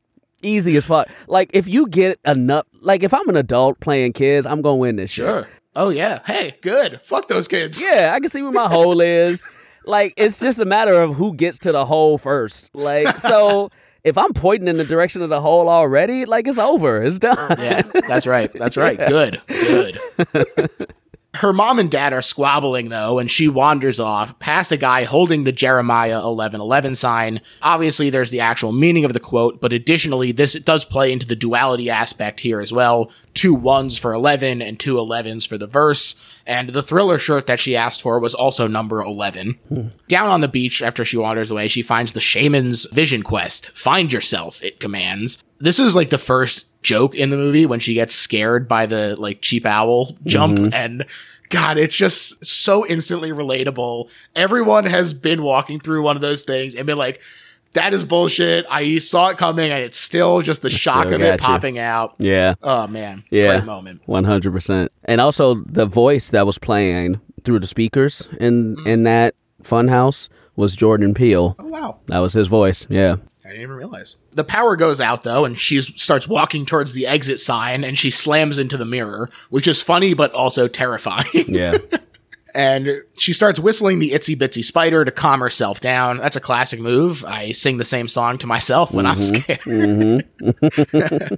easy as fuck. Like if you get enough, like if I'm an adult playing kids, I'm gonna win this shit. Sure. Oh yeah. Hey, good. Fuck those kids. Yeah, I can see where my hole is. Like it's just a matter of who gets to the hole first. Like so. If I'm pointing in the direction of the hole already, like it's over, it's done. Yeah, that's right. That's right. Good. Good. Her mom and dad are squabbling though, and she wanders off past a guy holding the Jeremiah 1111 sign. Obviously, there's the actual meaning of the quote, but additionally, this does play into the duality aspect here as well. Two ones for 11 and two 11s for the verse. And the thriller shirt that she asked for was also number 11. Down on the beach after she wanders away, she finds the shaman's vision quest. Find yourself, it commands. This is like the first joke in the movie when she gets scared by the like cheap owl jump and God, it's just so instantly relatable. Everyone has been walking through one of those things and been like, that is bullshit. I saw it coming and it's still just the shock of it you. popping out. Yeah. Oh man. Yeah. Great moment. One hundred percent. And also the voice that was playing through the speakers in Mm. in that funhouse was Jordan Peele. Oh wow. That was his voice. Yeah. I didn't even realize. The power goes out though, and she starts walking towards the exit sign, and she slams into the mirror, which is funny but also terrifying. Yeah. and she starts whistling the itsy bitsy spider to calm herself down. That's a classic move. I sing the same song to myself when I'm mm-hmm. scared. Mm-hmm.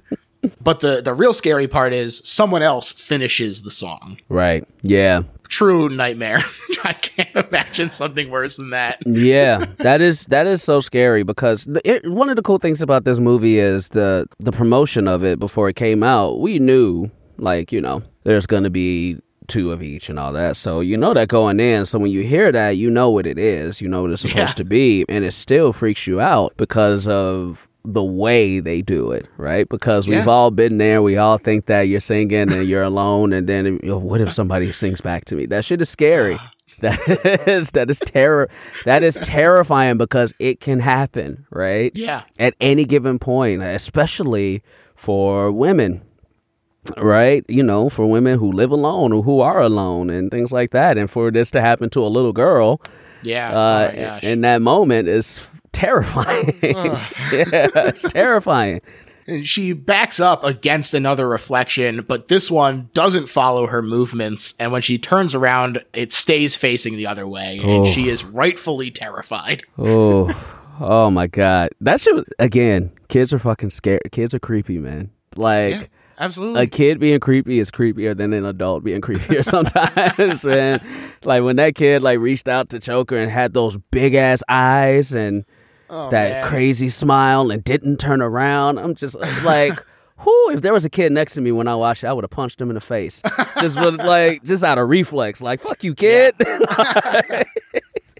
but the the real scary part is someone else finishes the song. right. Yeah. True nightmare. I can't imagine something worse than that. yeah, that is that is so scary because the, it, one of the cool things about this movie is the the promotion of it before it came out. We knew, like you know, there's gonna be two of each and all that, so you know that going in. So when you hear that, you know what it is. You know what it's supposed Yeah. to be, and it still freaks you out because of the way they do it, right? Because we've all been there. We all think that you're singing and you're alone, and then you know, what if somebody sings back to me? That shit is scary. That is that is terror. That is terrifying because it can happen, right? Yeah. At any given point, especially for women, right? You know, for women who live alone or who are alone and things like that, and for this to happen to a little girl, Yeah. uh, oh in that moment is terrifying. Mm. yeah, it's terrifying. And she backs up against another reflection, but this one doesn't follow her movements. And when she turns around, it stays facing the other way, and she is rightfully terrified. Oh, oh my god, that shit. was- Again, kids are fucking scared. Kids are creepy, man. Like. Yeah, absolutely. a kid being creepy is creepier than an adult being creepier sometimes, man. Like when that kid like reached out to choke her and had those big ass eyes and Oh, that man. crazy smile and didn't turn around. I'm just like, whoo, if there was a kid next to me when I watched it, I would have punched him in the face. just with, like, just out of reflex. Like, fuck you, kid.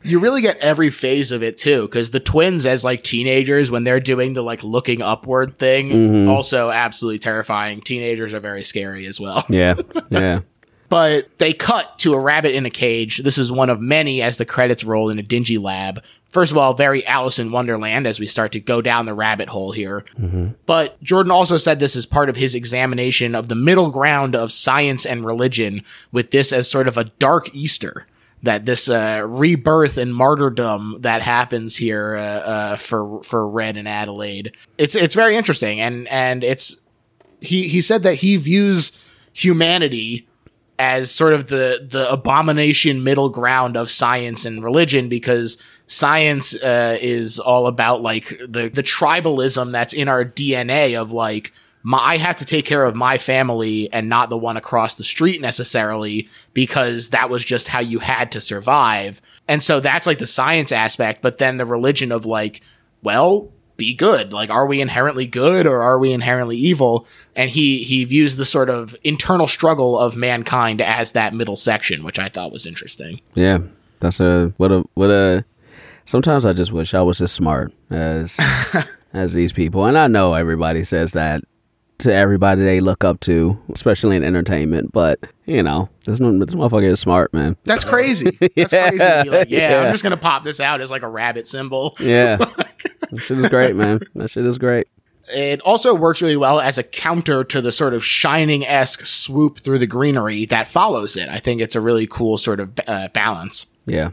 You really get every phase of it too, because the twins as like teenagers when they're doing the like looking upward thing, mm-hmm. also absolutely terrifying. Teenagers are very scary as well. yeah, yeah. But they cut to a rabbit in a cage. This is one of many as the credits roll in a dingy lab. First of all, very Alice in Wonderland as we start to go down the rabbit hole here. But Jordan also said this is part of his examination of the middle ground of science and religion, with this as sort of a dark Easter. That this uh, rebirth and martyrdom that happens here uh, uh, for for Red and Adelaide, it's it's very interesting, and and it's he he said that he views humanity as sort of the the abomination middle ground of science and religion because science uh, is all about like the the tribalism that's in our DNA of like my, I have to take care of my family and not the one across the street necessarily because that was just how you had to survive. And so that's like the science aspect, but then the religion of like, well, be good. Like, are we inherently good or are we inherently evil? And he, he views the sort of internal struggle of mankind as that middle section, which I thought was interesting. Yeah, that's a what a what a. Sometimes I just wish I was as smart as as these people, and I know everybody says that to everybody they look up to, especially in entertainment. But you know, this, this motherfucker is smart, man. That's crazy. That's crazy. like, yeah, Yeah. I'm just going to pop this out as like a rabbit symbol. Yeah, that shit is great, man. That shit is great. It also works really well as a counter to the sort of shining esque swoop through the greenery that follows it. I think it's a really cool sort of uh, balance. Yeah,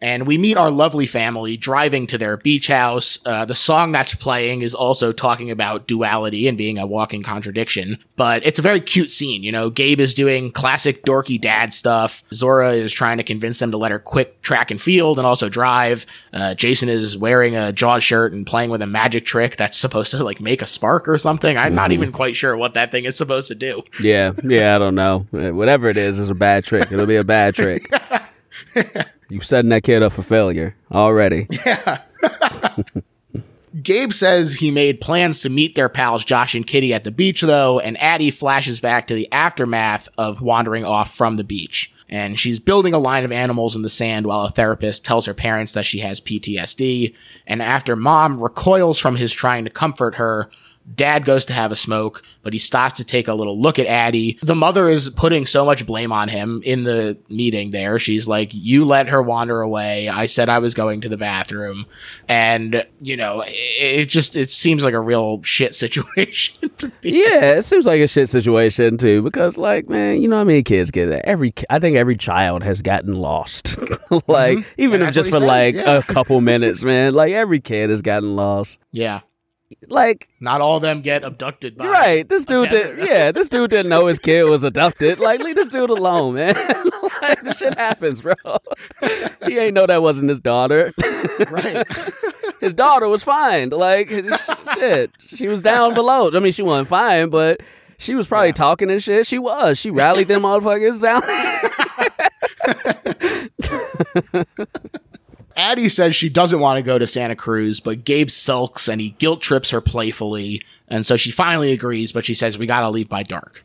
and we meet our lovely family driving to their beach house. Uh, the song that's playing is also talking about duality and being a walking contradiction, but it's a very cute scene. You know, Gabe is doing classic dorky dad stuff. Zora is trying to convince them to let her quit track and field and also drive. Uh, Jason is wearing a Jaws shirt and playing with a magic trick that's supposed to like make a spark or something. I'm not even quite sure what that thing is supposed to do. yeah, yeah. I don't know. Whatever it is, is a bad trick. It'll be a bad trick. you setting that kid up for failure already. Yeah. Gabe says he made plans to meet their pals Josh and Kitty at the beach, though, and Addie flashes back to the aftermath of wandering off from the beach. And she's building a line of animals in the sand while a therapist tells her parents that she has PTSD. And after mom recoils from his trying to comfort her, Dad goes to have a smoke, but he stops to take a little look at Addie. The mother is putting so much blame on him in the meeting there. She's like, You let her wander away. I said I was going to the bathroom. And, you know, it, just, it seems like a real shit situation to be. Yeah, it seems like a shit situation too. Because, like, man, you know how many kids get it? Every, I think every child has gotten lost. like, mm-hmm. even And if just for he like yeah. a couple minutes, man. Like, every kid has gotten lost. Yeah. Like, Not all of them get abducted by. right? This dude, did, yeah, this dude didn't know his kid was abducted. Like, leave this dude alone, man. like, this shit happens, bro. he ain't know that wasn't his daughter. Right. his daughter was fine. Like, shit, she was down below. I mean, she wasn't fine, but. She was probably talking and shit. She was. She rallied them motherfuckers down. Addie says she doesn't want to go to Santa Cruz, but Gabe sulks and he guilt trips her playfully. And so she finally agrees, but she says, We gotta leave by dark.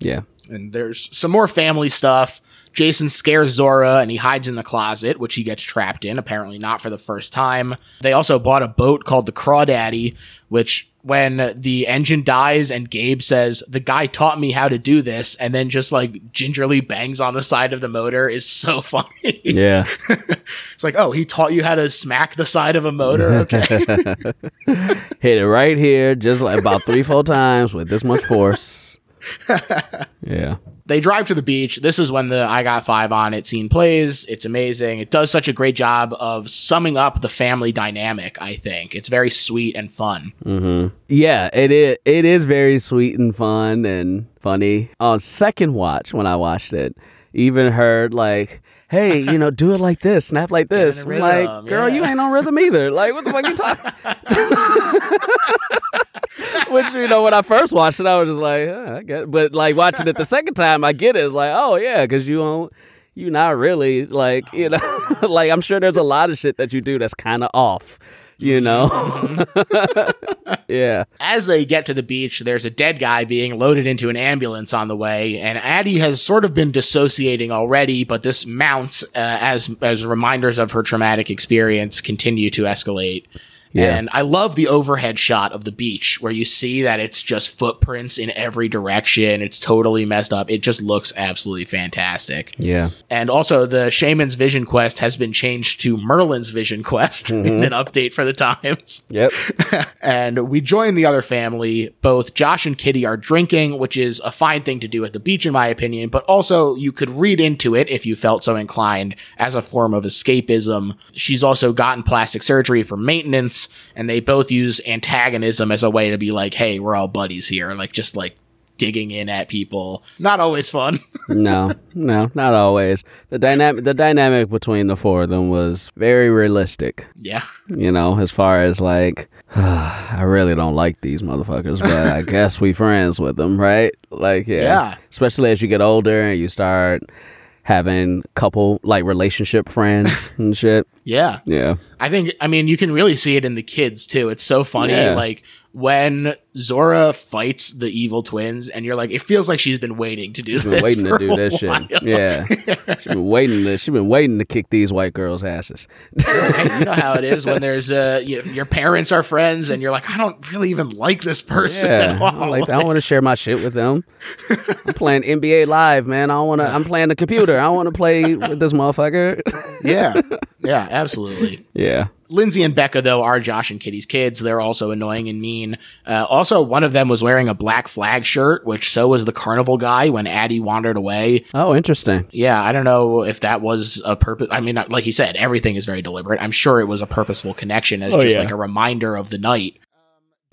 yeah. And there's some more family stuff. Jason scares Zora and he hides in the closet, which he gets trapped in, apparently not for the first time. They also bought a boat called the Crawdaddy, which when the engine dies and Gabe says, the guy taught me how to do this, and then just like gingerly bangs on the side of the motor is so funny. Yeah. it's like, oh, he taught you how to smack the side of a motor? Okay. Hit it right here, just like about three, four times with this much force. Yeah. They drive to the beach. This is when the I Got Five on It scene plays. It's amazing. It does such a great job of summing up the family dynamic, I think. It's very sweet and fun. Mm-hmm. Yeah, it is. It is very sweet and fun and funny. On second watch, when I watched it, even heard like, "Hey, you know, do it like this, snap like this." in a I'm like, girl, yeah. you ain't on rhythm either. Like, what the fuck you talking? Which you know, when I first watched it, I was just like, huh, I get. But like watching it the second time, I get it. It's like, oh yeah, because you don't. You not really like you know like I'm sure there's a lot of shit that you do that's kind of off you know? yeah. As they get to the beach, there's a dead guy being loaded into an ambulance on the way, and Addie has sort of been dissociating already, but this mounts uh, as as reminders of her traumatic experience continue to escalate. Yeah. And I love the overhead shot of the beach where you see that it's just footprints in every direction. It's totally messed up. It just looks absolutely fantastic. Yeah. And also, the Shaman's Vision Quest has been changed to Merlin's Vision Quest in mm-hmm. an update for the times. Yep. and we join the other family. Both Josh and Kitty are drinking, which is a fine thing to do at the beach, in my opinion, but also you could read into it if you felt so inclined as a form of escapism. She's also gotten plastic surgery for maintenance, and they both use antagonism as a way to be like, hey, we're all buddies here. Like, just like digging in at people. Not always fun. no, no, not always. The dynamic, the dynamic between the four of them was very realistic. yeah. You know, as far as like, I really don't like these motherfuckers, but I guess we friends with them, right? Like, yeah. Yeah. Especially as you get older and you start having couple like relationship friends and shit. Yeah. Yeah. I think, I mean, you can really see it in the kids too. It's so funny. Yeah. Like when Zora fights the evil twins, and you're like, it feels like she's been waiting to do she's Been this. waiting to do this while. shit. Yeah. She's been waiting to, she's been waiting to kick these white girls' asses. Hey, you know how it is when there's uh, you, your parents are friends, and you're like, I don't really even like this person Yeah, I don't, like, I don't want to share my shit with them. I'm playing NBA Live, man. I don't want to. I'm playing the computer. I want to play with this motherfucker. yeah, yeah, absolutely. yeah, Lindsay and Becca, though, are Josh and Kitty's kids. They're also annoying and mean. Uh, also, one of them was wearing a black flag shirt, which so was the carnival guy when Addie wandered away. Oh, interesting. Yeah, I don't know if that was a purpose. I mean, like he said, everything is very deliberate. I'm sure it was a purposeful connection as just yeah. like a reminder of the night.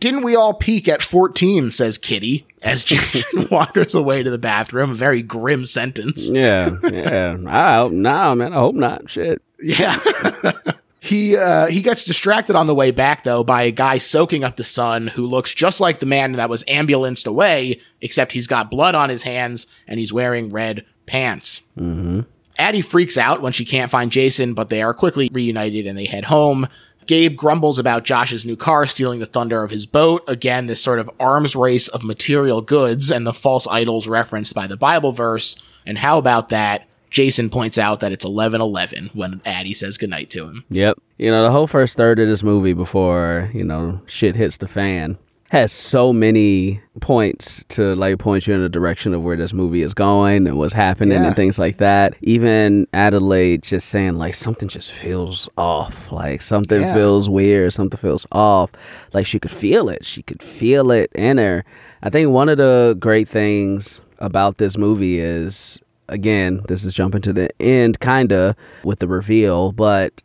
Didn't we all peak at 14, says Kitty, as Jason wanders away to the bathroom. A very grim sentence. Yeah, yeah. I hope, nah, man. I hope not. Shit. Yeah. he uh, he gets distracted on the way back though by a guy soaking up the sun who looks just like the man that was ambulanced away, except he's got blood on his hands and he's wearing red pants. Mm-hmm. Addie freaks out when she can't find Jason, but they are quickly reunited and they head home. Gabe grumbles about Josh's new car stealing the thunder of his boat. Again, this sort of arms race of material goods and the false idols referenced by the Bible verse. And how about that? Jason points out that it's 11:11 when Addie says goodnight to him. Yep. You know, the whole first third of this movie before, you know, shit hits the fan has so many points to like point you in the direction of where this movie is going and what's happening Yeah. and things like that. Even Adelaide just saying like something just feels off, like something Yeah. feels weird, something feels off. Like she could feel it. She could feel it in her. I think one of the great things about this movie is again, this is jumping to the end kinda with the reveal, but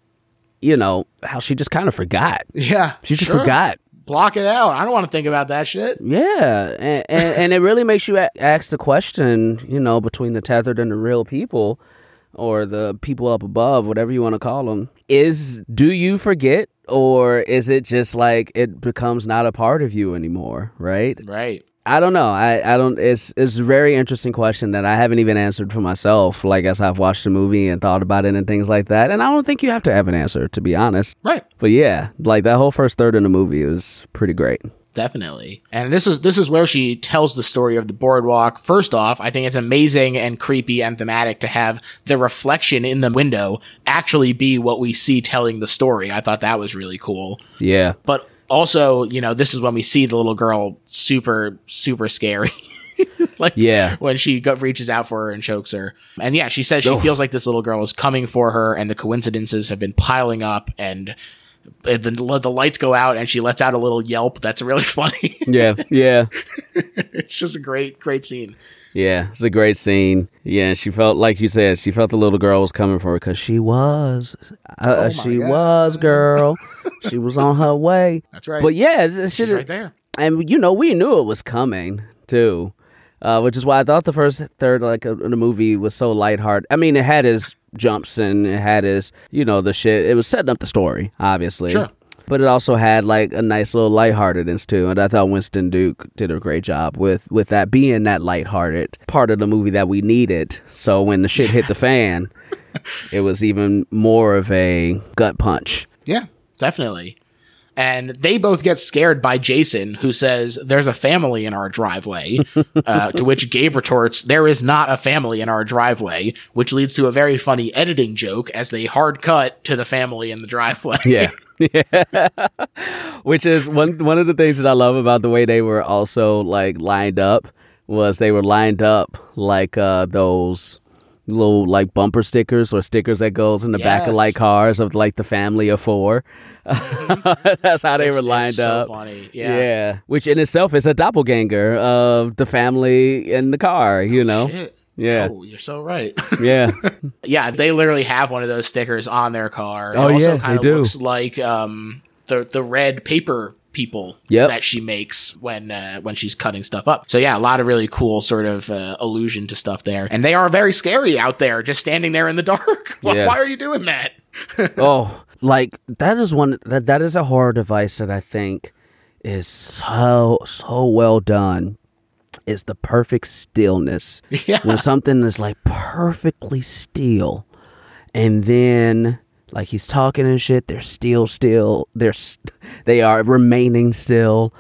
you know, how she just kind of forgot. Yeah, She just sure. forgot. Block it out. I don't want to think about that shit. Yeah, and, and, and it really makes you a- ask the question, you know, between the tethered and the real people, or the people up above, whatever you want to call them. Is do you forget, or is it just like it becomes not a part of you anymore? Right? Right. I don't know. I, I don't. It's it's a very interesting question that I haven't even answered for myself. Like as I've watched the movie and thought about it and things like that, and I don't think you have to have an answer to be honest. Right. But yeah, like that whole first third of the movie was pretty great. Definitely. And this is this is where she tells the story of the boardwalk. First off, I think it's amazing and creepy and thematic to have the reflection in the window actually be what we see telling the story. I thought that was really cool. Yeah. But also, you know, this is when we see the little girl super super scary. like Yeah. when she go- reaches out for her and chokes her. And yeah, she says she feels like this little girl is coming for her and the coincidences have been piling up and the, the lights go out and she lets out a little yelp that's really funny. Yeah. Yeah. it's just a great, great scene. Yeah, it's a great scene. Yeah, she felt like you said she felt the little girl was coming for her because she was, uh, Oh she God. was girl. she was on her way. That's right. But yeah, shit She's right there. and you know we knew it was coming too, uh, which is why I thought the first third like of the movie was so lighthearted. I mean, it had his jumps and it had his you know the shit. It was setting up the story, obviously. Sure. But it also had like a nice little lightheartedness too, and I thought Winston Duke did a great job with with that being that lighthearted part of the movie that we needed. So when the shit hit the fan, it was even more of a gut punch. Yeah, definitely. And they both get scared by Jason, who says, There's a family in our driveway. uh, to which Gabe retorts, There is not a family in our driveway, which leads to a very funny editing joke as they hard cut to the family in the driveway. Yeah. Yeah. Which is one one of the things that I love about the way they were also like lined up was they were lined up like uh those little like bumper stickers or stickers that goes in the back of like cars of like the family of 4 That's how they It's- were lined so up. funny. Yeah. yeah. Which in itself is a doppelganger of the family in the car, you know. Shit. Yeah. Oh, you're so right. Yeah. yeah, they literally have one of those stickers on their car. It Oh, also yeah, kind of looks like um, the the red paper people Yep. that she makes when uh, when she's cutting stuff up. So yeah, a lot of really cool sort of uh, allusion to stuff there. And they are very scary out there, just standing there in the dark. why, Yeah. why are you doing that? oh, like that is one that that is a horror device that I think is so so well done. It's the perfect stillness. Yeah. When something is like perfectly still, and then like he's talking and shit, they're still still. They're they are remaining still,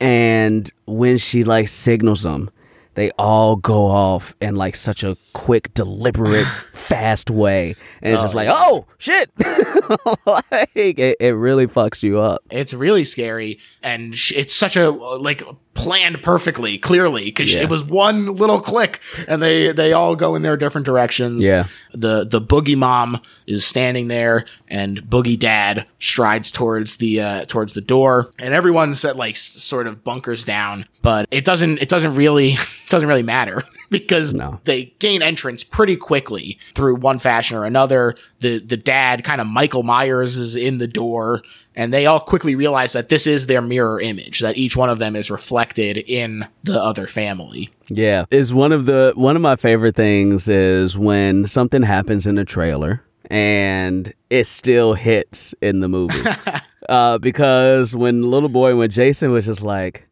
and when she like signals them. They all go off in like such a quick, deliberate, fast way, and it's just oh, like, oh shit! like it, it really fucks you up. It's really scary, and sh- it's such a like planned perfectly, clearly, because Yeah. it was one little click, and they they all go in their different directions. Yeah. the the boogie mom is standing there, and boogie dad strides towards the uh, towards the door, and everyone's at like s- sort of bunkers down, but it doesn't it doesn't really doesn't really matter because No. they gain entrance pretty quickly through one fashion or another. The the dad kind of Michael Myers is in the door, and they all quickly realize that this is their mirror image, that each one of them is reflected in the other family. Yeah, is one of the one of my favorite things is when something happens in the trailer and it still hits in the movie. uh, because when little boy, when Jason was just like,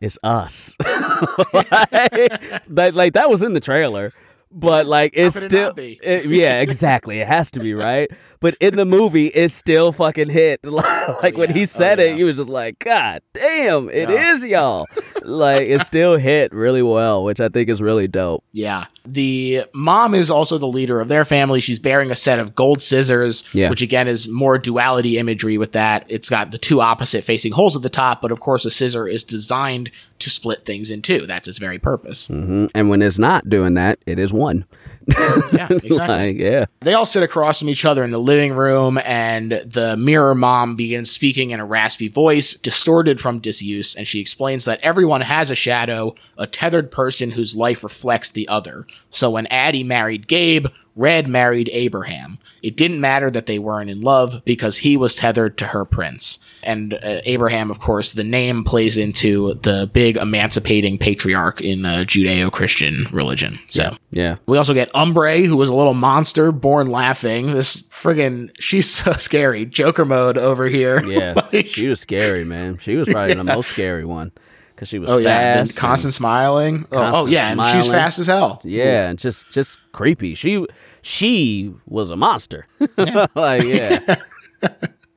"It's us," like, that, like that was in the trailer. But like it's it still, it- yeah, exactly. It has to be right. But in the movie, it still fucking hit. like when yeah. he Oh, said yeah. it, he was just like, "God damn, it Yeah. is y'all." like it still hit really well, which I think is really dope. Yeah. The mom is also the leader of their family. She's bearing a set of gold scissors, which again is more duality imagery with that. It's got the two opposite facing holes at the top, but of course a scissor is designed to split things in two. That's its very purpose. Mhm. And when it's not doing that, it is one. Yeah, exactly. like, yeah. They all sit across from each other in the living room, and the mirror mom begins speaking in a raspy voice, distorted from disuse, and she explains that everyone has a shadow, a tethered person whose life reflects the other. So when Addie married Gabe, Red married Abraham. It didn't matter that they weren't in love because he was tethered to her prince. And uh, Abraham, of course, the name plays into the big emancipating patriarch in the Judeo Christian religion. So. Yeah. We also get Umbrae, who was a little monster born laughing. This friggin' she's so scary. Joker mode over here. Yeah. Like- she was scary, man. She was probably the most scary one because she was oh yeah, and fast. and- constant smiling. Oh, oh constant yeah, and she's fast as hell. yeah, and just just creepy. She she was a monster. like yeah.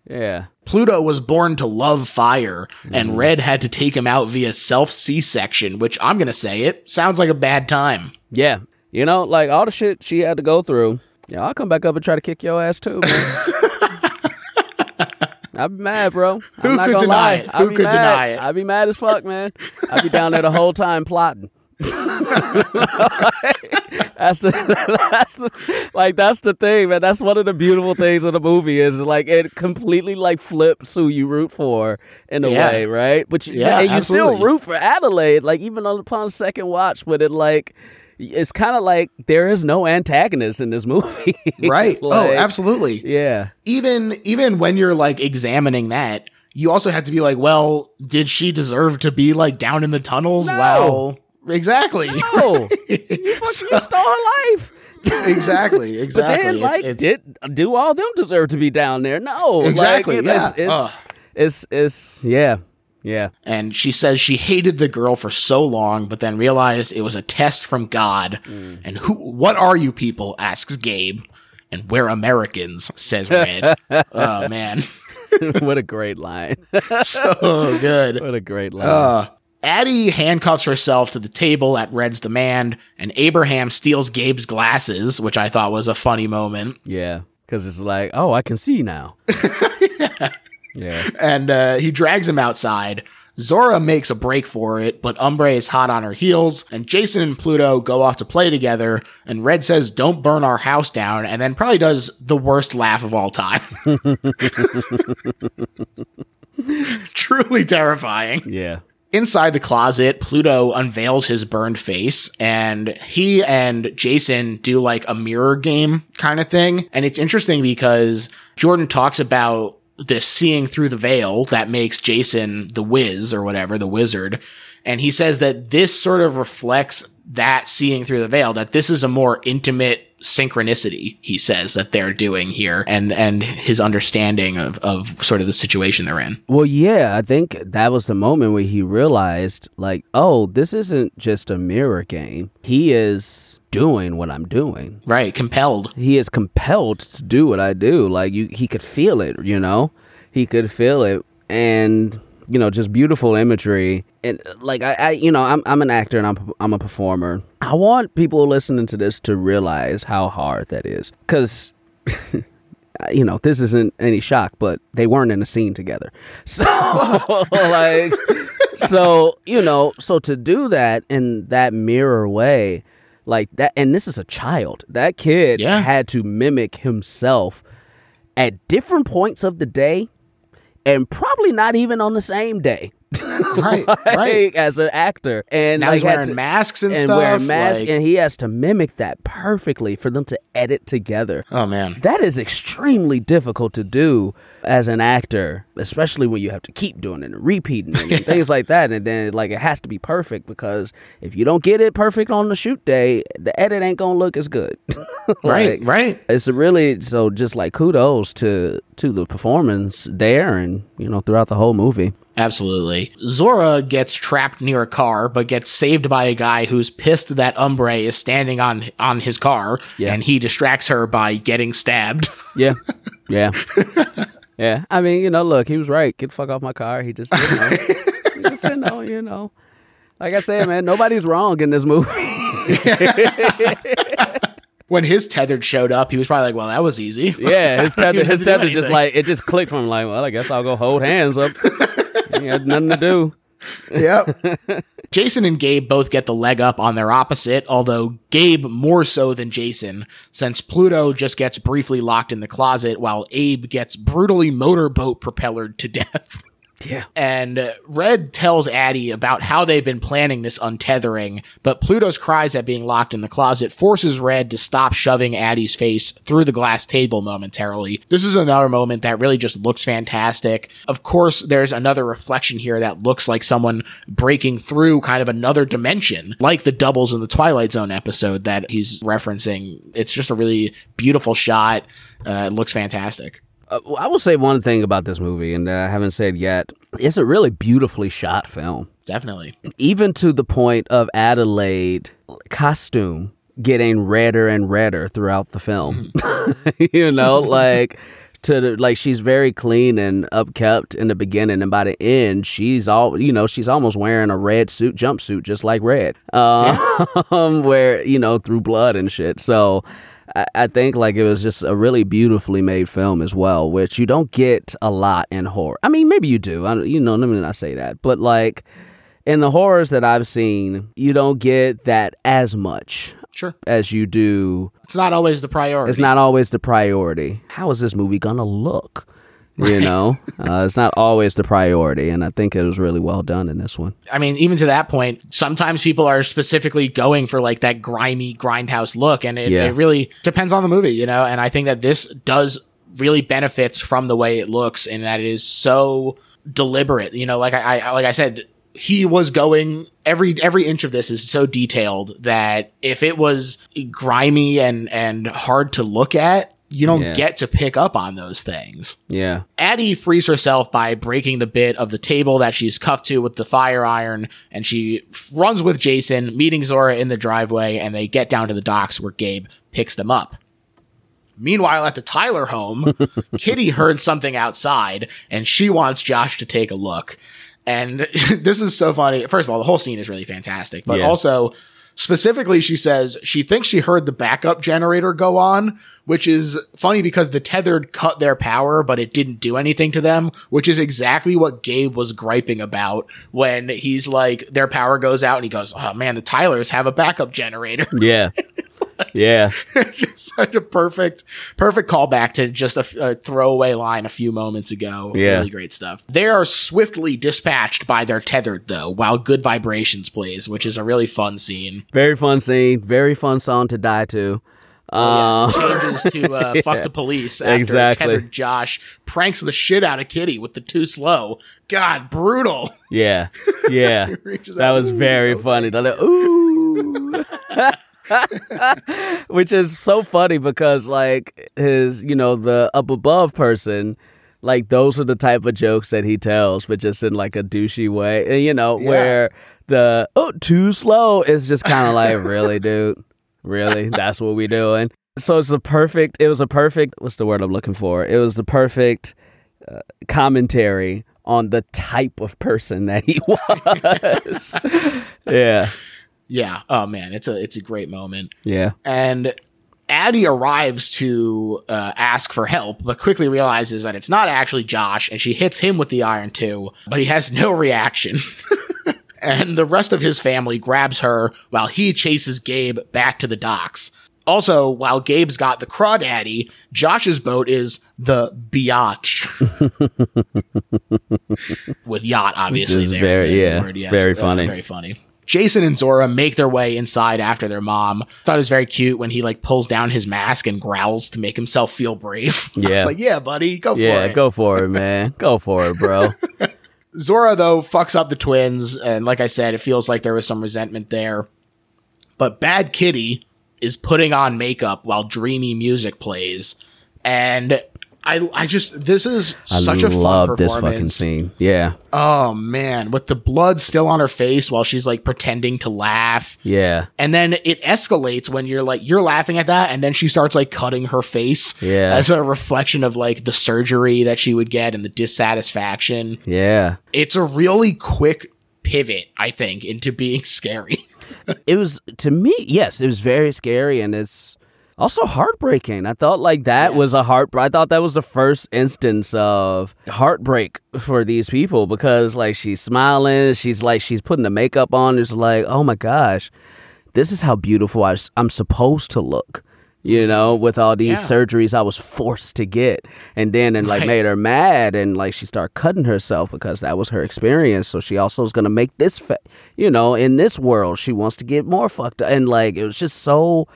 yeah. Pluto was born to love fire, Mm-hmm. and Red had to take him out via self C-section, which I'm gonna say it sounds like a bad time. Yeah. You know, like all the shit she had to go through. Yeah, I'll come back up and try to kick your ass too, man. I'd be mad, bro. I'm Who not could gonna deny lie. it? I'd Who could mad. deny it? I'd be mad as fuck, man. I'd be down there the whole time plotting. That's the that's the like that's the thing, man. That's one of the beautiful things of the movie is like it completely like flips who you root for in a Yeah. way, right? But you, Yeah, and you still root for Adelaide, like even on upon second watch, but it like it's kind of like there is no antagonist in this movie, Right. oh, absolutely. Yeah, even even when you're like examining that, you also have to be like, well, did she deserve to be like down in the tunnels? No. Well, exactly. oh, you fucking stole her life. exactly. But Exactly. then, like, it's- did do all them deserve to be down there? No, like, Exactly, it- yeah. It's, it's, Ugh. it's, it's, yeah, yeah, and she says she hated the girl for so long, but then realized it was a test from God. Mm. And who? What are you people? asks Gabe. And we're Americans, says Red. oh man. what a great line. so good. what a great line. Uh, Addie handcuffs herself to the table at Red's demand, and Abraham steals Gabe's glasses, which I thought was a funny moment. yeah, because it's like, oh, I can see now. yeah. And uh, he drags him outside. Zora makes a break for it, but Umbrae is hot on her heels, and Jason and Pluto go off to play together, and Red says, Don't burn our house down, and then probably does the worst laugh of all time. Truly terrifying. Yeah. Inside the closet, Pluto unveils his burned face and he and Jason do like a mirror game kind of thing. And it's interesting because Jordan talks about this seeing through the veil that makes Jason the whiz or whatever, the wizard. And he says that this sort of reflects that seeing through the veil, that this is a more intimate synchronicity, he says, that they're doing here and, and his understanding of, of sort of the situation they're in. Well, yeah, I think that was the moment where he realized, like, oh, this isn't just a mirror game. He is doing what I'm doing. Right. Compelled. He is compelled to do what I do. Like, you, he could feel it, you know? He could feel it. And you know, just beautiful imagery. And like I, I, you know, I'm I'm an actor and I'm I'm a performer. I want people listening to this to realize how hard that is, because. you know, this isn't any shock, but they weren't in a scene together. So, like, so, you know, so to do that in that mirror way, like that, and this is a child, that kid Yeah. had to mimic himself at different points of the day and probably not even on the same day. Right. like, right. as an actor, and Now like, he's wearing to- masks and, and stuff. wearing masks, like- and he has to mimic that perfectly for them to edit together. oh man. That is extremely difficult to do as an actor, especially when you have to keep doing it and repeating it and things like that. And then like it has to be perfect because if you don't get it perfect on the shoot day, the edit ain't gonna look as good. Right. Like, Right. It's really so just like kudos to to the performance there and you know throughout the whole movie. Absolutely. Zora gets trapped near a car, but gets saved by a guy who's pissed that Umbrae is standing on on his car, Yeah. and he distracts her by getting stabbed. Yeah, yeah, yeah. I mean, you know, look, he was right. Get the fuck off my car. He just didn't know. he just didn't know. You know, like I said, man, nobody's wrong in this movie. when his tethered showed up, he was probably like, "Well, that was easy." yeah, his tether, his tether just like it just clicked from. Like, well, I guess I'll go hold hands up. he had nothing to do. Yep. Jason and Gabe both get the leg up on their opposite, although Gabe more so than Jason, since Pluto just gets briefly locked in the closet while Abe gets brutally motorboat propellered to death. Yeah. And uh, Red tells Addie about how they've been planning this untethering, but Pluto's cries at being locked in the closet forces Red to stop shoving Addie's face through the glass table momentarily. This is another moment that really just looks fantastic. Of course, there's another reflection here that looks like someone breaking through kind of another dimension, like the doubles in the Twilight Zone episode that he's referencing. It's just a really beautiful shot. Uh, it looks fantastic. Uh, I will say one thing about this movie, and uh, I haven't said yet. It's a really beautifully shot film. Definitely. even to the point of Adelaide costume getting redder and redder throughout the film. you know, like to the, like she's very clean and upkept in the beginning, and by the end, she's all you know, she's almost wearing a red suit jumpsuit, just like Red, um, where you know through blood and shit. So. I- I think like it was just a really beautifully made film as well, which you don't get a lot in horror. I mean, maybe you do. I, you know, let me not say that, but like in the horrors that I've seen, you don't get that as much Sure. as you do. It's not always the priority. It's not always the priority. How is this movie gonna look? You know, uh, it's not always the priority, and I think it was really well done in this one. I mean, even to that point, sometimes people are specifically going for like that grimy grindhouse look, and it, Yeah. it really depends on the movie, you know. And I think that this does really benefits from the way it looks, and that it is so deliberate. You know, like I, I like I said, he was going every every inch of this is so detailed that if it was grimy and and hard to look at, you don't Yeah. get to pick up on those things. Yeah, Addie frees herself by breaking the bit of the table that she's cuffed to with the fire iron, and she runs with Jason, meeting Zora in the driveway, and they get down to the docks where Gabe picks them up. Meanwhile, at the Tyler home, Kitty heard something outside and she wants Josh to take a look. And this is so funny. First of all, the whole scene is really fantastic, but Yeah. also specifically, she says she thinks she heard the backup generator go on, which is funny because the tethered cut their power, but it didn't do anything to them, which is exactly what Gabe was griping about when he's like, their power goes out and he goes, Oh man, the Tylers have a backup generator. Yeah. yeah. just such a perfect, perfect callback to just a throwaway line a few moments ago. Yeah. Really great stuff. They are swiftly dispatched by their tethered though, while Good Vibrations plays, which is a really fun scene. Very fun scene. Very fun song to die to. Oh, Uh, changes to uh, fuck the police after Exactly. tethered Josh pranks the shit out of Kitty with the too slow. God, brutal. yeah. Yeah. That out, was very funny. Little, ooh. Which is so funny because like his, you know, the up above person, like those are the type of jokes that he tells, but just in like a douchey way. And you know, Yeah. where the oh too slow is just kind of like, really, dude? Really? That's what we doing? So it's a perfect it was a perfect what's the word I'm looking for? It was the perfect uh, commentary on the type of person that he was. yeah. Yeah. Oh man, it's a it's a great moment. Yeah. and Addie arrives to uh, ask for help, but quickly realizes that it's not actually Josh, and she hits him with the iron too, but he has no reaction. and the rest of his family grabs her while he chases Gabe back to the docks. Also, while Gabe's got the crawdaddy, Josh's boat is the biatch. With yacht, obviously. There, very- yeah, word, yes, very funny. very funny. Jason and Zora make their way inside after their mom. Thought it was very cute when he like pulls down his mask and growls to make himself feel brave. I was Yeah. like, yeah, buddy, go Yeah, for it. Yeah, go for it, man. Go for it, bro. Zora though fucks up the twins, and like I said, it feels like there was some resentment there. But Bad Kitty is putting on makeup while dreamy music plays, and I I just this is I such a fun this fucking scene. Yeah. Oh man, with the blood still on her face while she's like pretending to laugh. Yeah. And then it escalates when you're like you're laughing at that, and then she starts like cutting her face Yeah. as a reflection of like the surgery that she would get and the dissatisfaction. Yeah. It's a really quick pivot, I think, into being scary. It was to me, yes, it was very scary and it's also heartbreaking. I thought like that was a heart I thought that was the first instance of heartbreak for these people because like she's smiling, she's like she's putting the makeup on, it's like, "Oh my gosh. This is how beautiful I, am supposed to look." You mm. know, with all these Yeah. surgeries I was forced to get. And then and like Right. made her mad and like she started cutting herself because that was her experience. So she also is going to make this fa- you know, in this world she wants to get more fucked up and like it was just so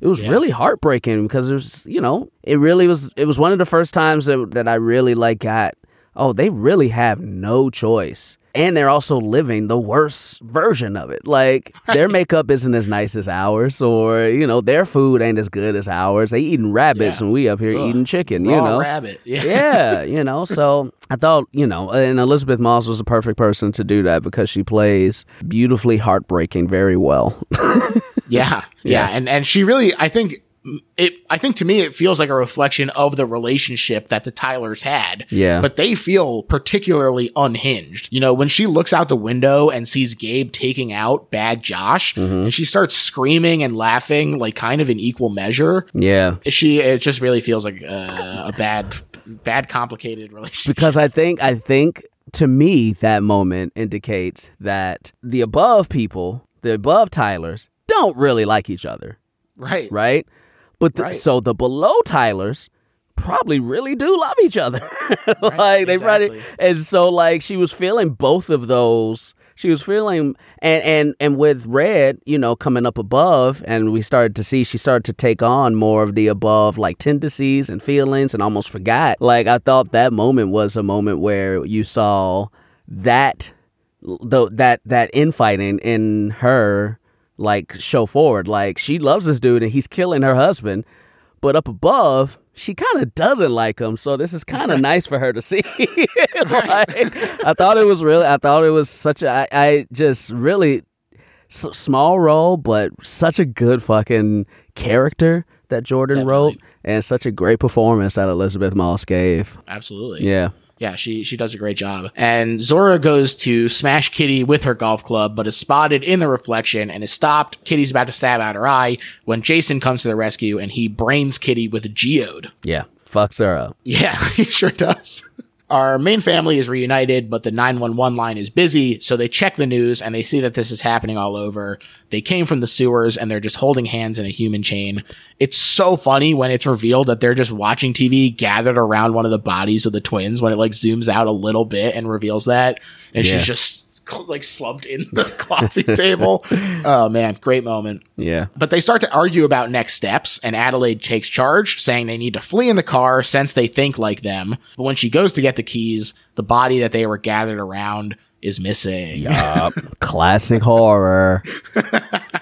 it was Yeah. really heartbreaking because it was, you know, it really was it was one of the first times that, that I really like got oh, they really have no choice. And they're also living the worst version of it. Like their makeup isn't as nice as ours, or you know, their food ain't as good as ours. They eating rabbits, Yeah. and we up here Ugh. eating chicken. Raw you know, rabbit. Yeah. yeah, you know. So I thought, you know, and Elisabeth Moss was the perfect person to do that because she plays beautifully heartbreaking very well. Yeah, yeah, and and she really, I think it. I think to me, it feels like a reflection of the relationship that the Tylers had. Yeah. but they feel particularly unhinged. You know, when she looks out the window and sees Gabe taking out Bad Josh, Mm-hmm. and she starts screaming and laughing, like kind of in equal measure. yeah. She, it just really feels like uh, a bad, bad, complicated relationship. because I think I think to me that moment indicates that the above people, the above Tylers, don't really like each other, right, right? But the, Right. so the below Tylers probably really do love each other. like they probably exactly. and so like she was feeling both of those. She was feeling and and and with Red, you know, coming up above and we started to see she started to take on more of the above like tendencies and feelings and almost forgot. Like I thought that moment was a moment where you saw that though that that infighting in her like show forward like she loves this dude and he's killing her husband but up above she kind of doesn't like him so this is kind of nice for her to see like, i thought it was really i thought it was such a i, I just really s- small role but such a good fucking character that jordan Definitely. wrote and such a great performance that Elisabeth Moss gave. Absolutely. Yeah. Yeah, she she does a great job. And Zora goes to smash Kitty with her golf club, but is spotted in the reflection and is stopped. Kitty's about to stab out her eye when Jason comes to the rescue and he brains Kitty with a geode. Yeah. Fucks her up. Yeah, he sure does. Our main family is reunited, but the 911 line is busy, so they check the news and they see that this is happening all over. They came from the sewers and they're just holding hands in a human chain. It's so funny when it's revealed that they're just watching TV gathered around one of the bodies of the twins when it like zooms out a little bit and reveals that. And Yeah. she's just like slumped in the coffee table. Oh man, great moment. Yeah. But they start to argue about next steps, and Adelaide takes charge, saying they need to flee in the car since they think like them. But when she goes to get the keys, the body that they were gathered around is missing. Classic horror.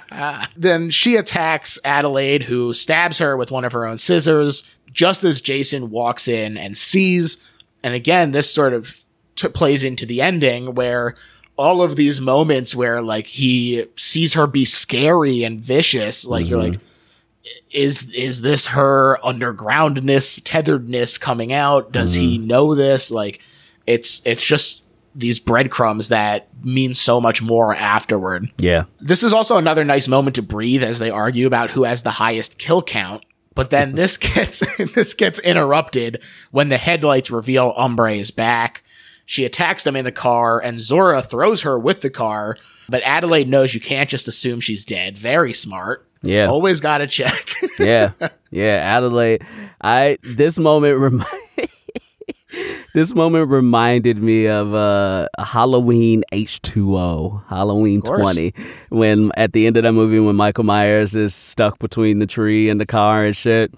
Then she attacks Adelaide, who stabs her with one of her own scissors, just as Jason walks in and sees. And again, this sort of t- plays into the ending where all of these moments where like he sees her be scary and vicious, like you're mm-hmm. like, is is this her undergroundness, tetheredness coming out? Does he mm-hmm. know this? Like, it's it's just these breadcrumbs that mean so much more afterward. Yeah. This is also another nice moment to breathe as they argue about who has the highest kill count. But then this gets this gets interrupted when the headlights reveal Umbrae is back. She attacks them in the car, and Zora throws her with the car. But Adelaide knows you can't just assume she's dead. Very smart. Yeah. Always gotta check. yeah, yeah. Adelaide, I this moment remind this moment reminded me of uh, Halloween H two O, Halloween twenty, when at the end of that movie when Michael Myers is stuck between the tree and the car and shit,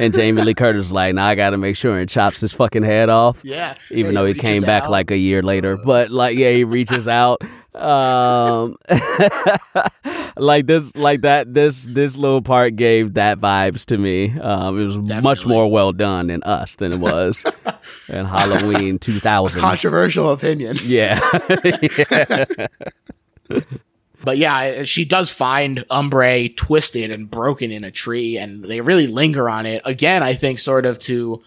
and Jamie Lee Curtis like, "Now I got to make sure and chops his fucking head off." yeah. even though he came back out. like a year later. But like, yeah, he reaches out. Um, like this, like that. This this little part gave that vibes to me. Um, it was much more well done in Us than it was in Halloween two thousand. controversial opinion. Yeah, But yeah, she does find Umbrae twisted and broken in a tree, and they really linger on it. Again, I think sort of to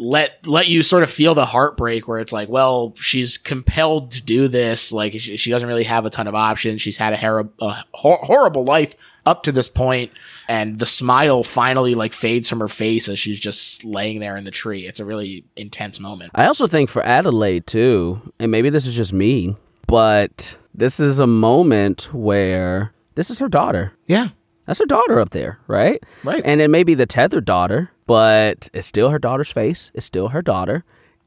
let let you sort of feel the heartbreak where it's like, well, she's compelled to do this. Like she, she doesn't really have a ton of options. She's had a, hor- a hor- horrible life up to this point, and the smile finally like fades from her face as she's just laying there in the tree. It's a really intense moment. I also think for Adelaide too, and maybe this is just me, but this is a moment where this is her daughter. Yeah, That's her daughter up there, right? Right. And it may be the tethered daughter, but it's still her daughter's face. It's still her daughter.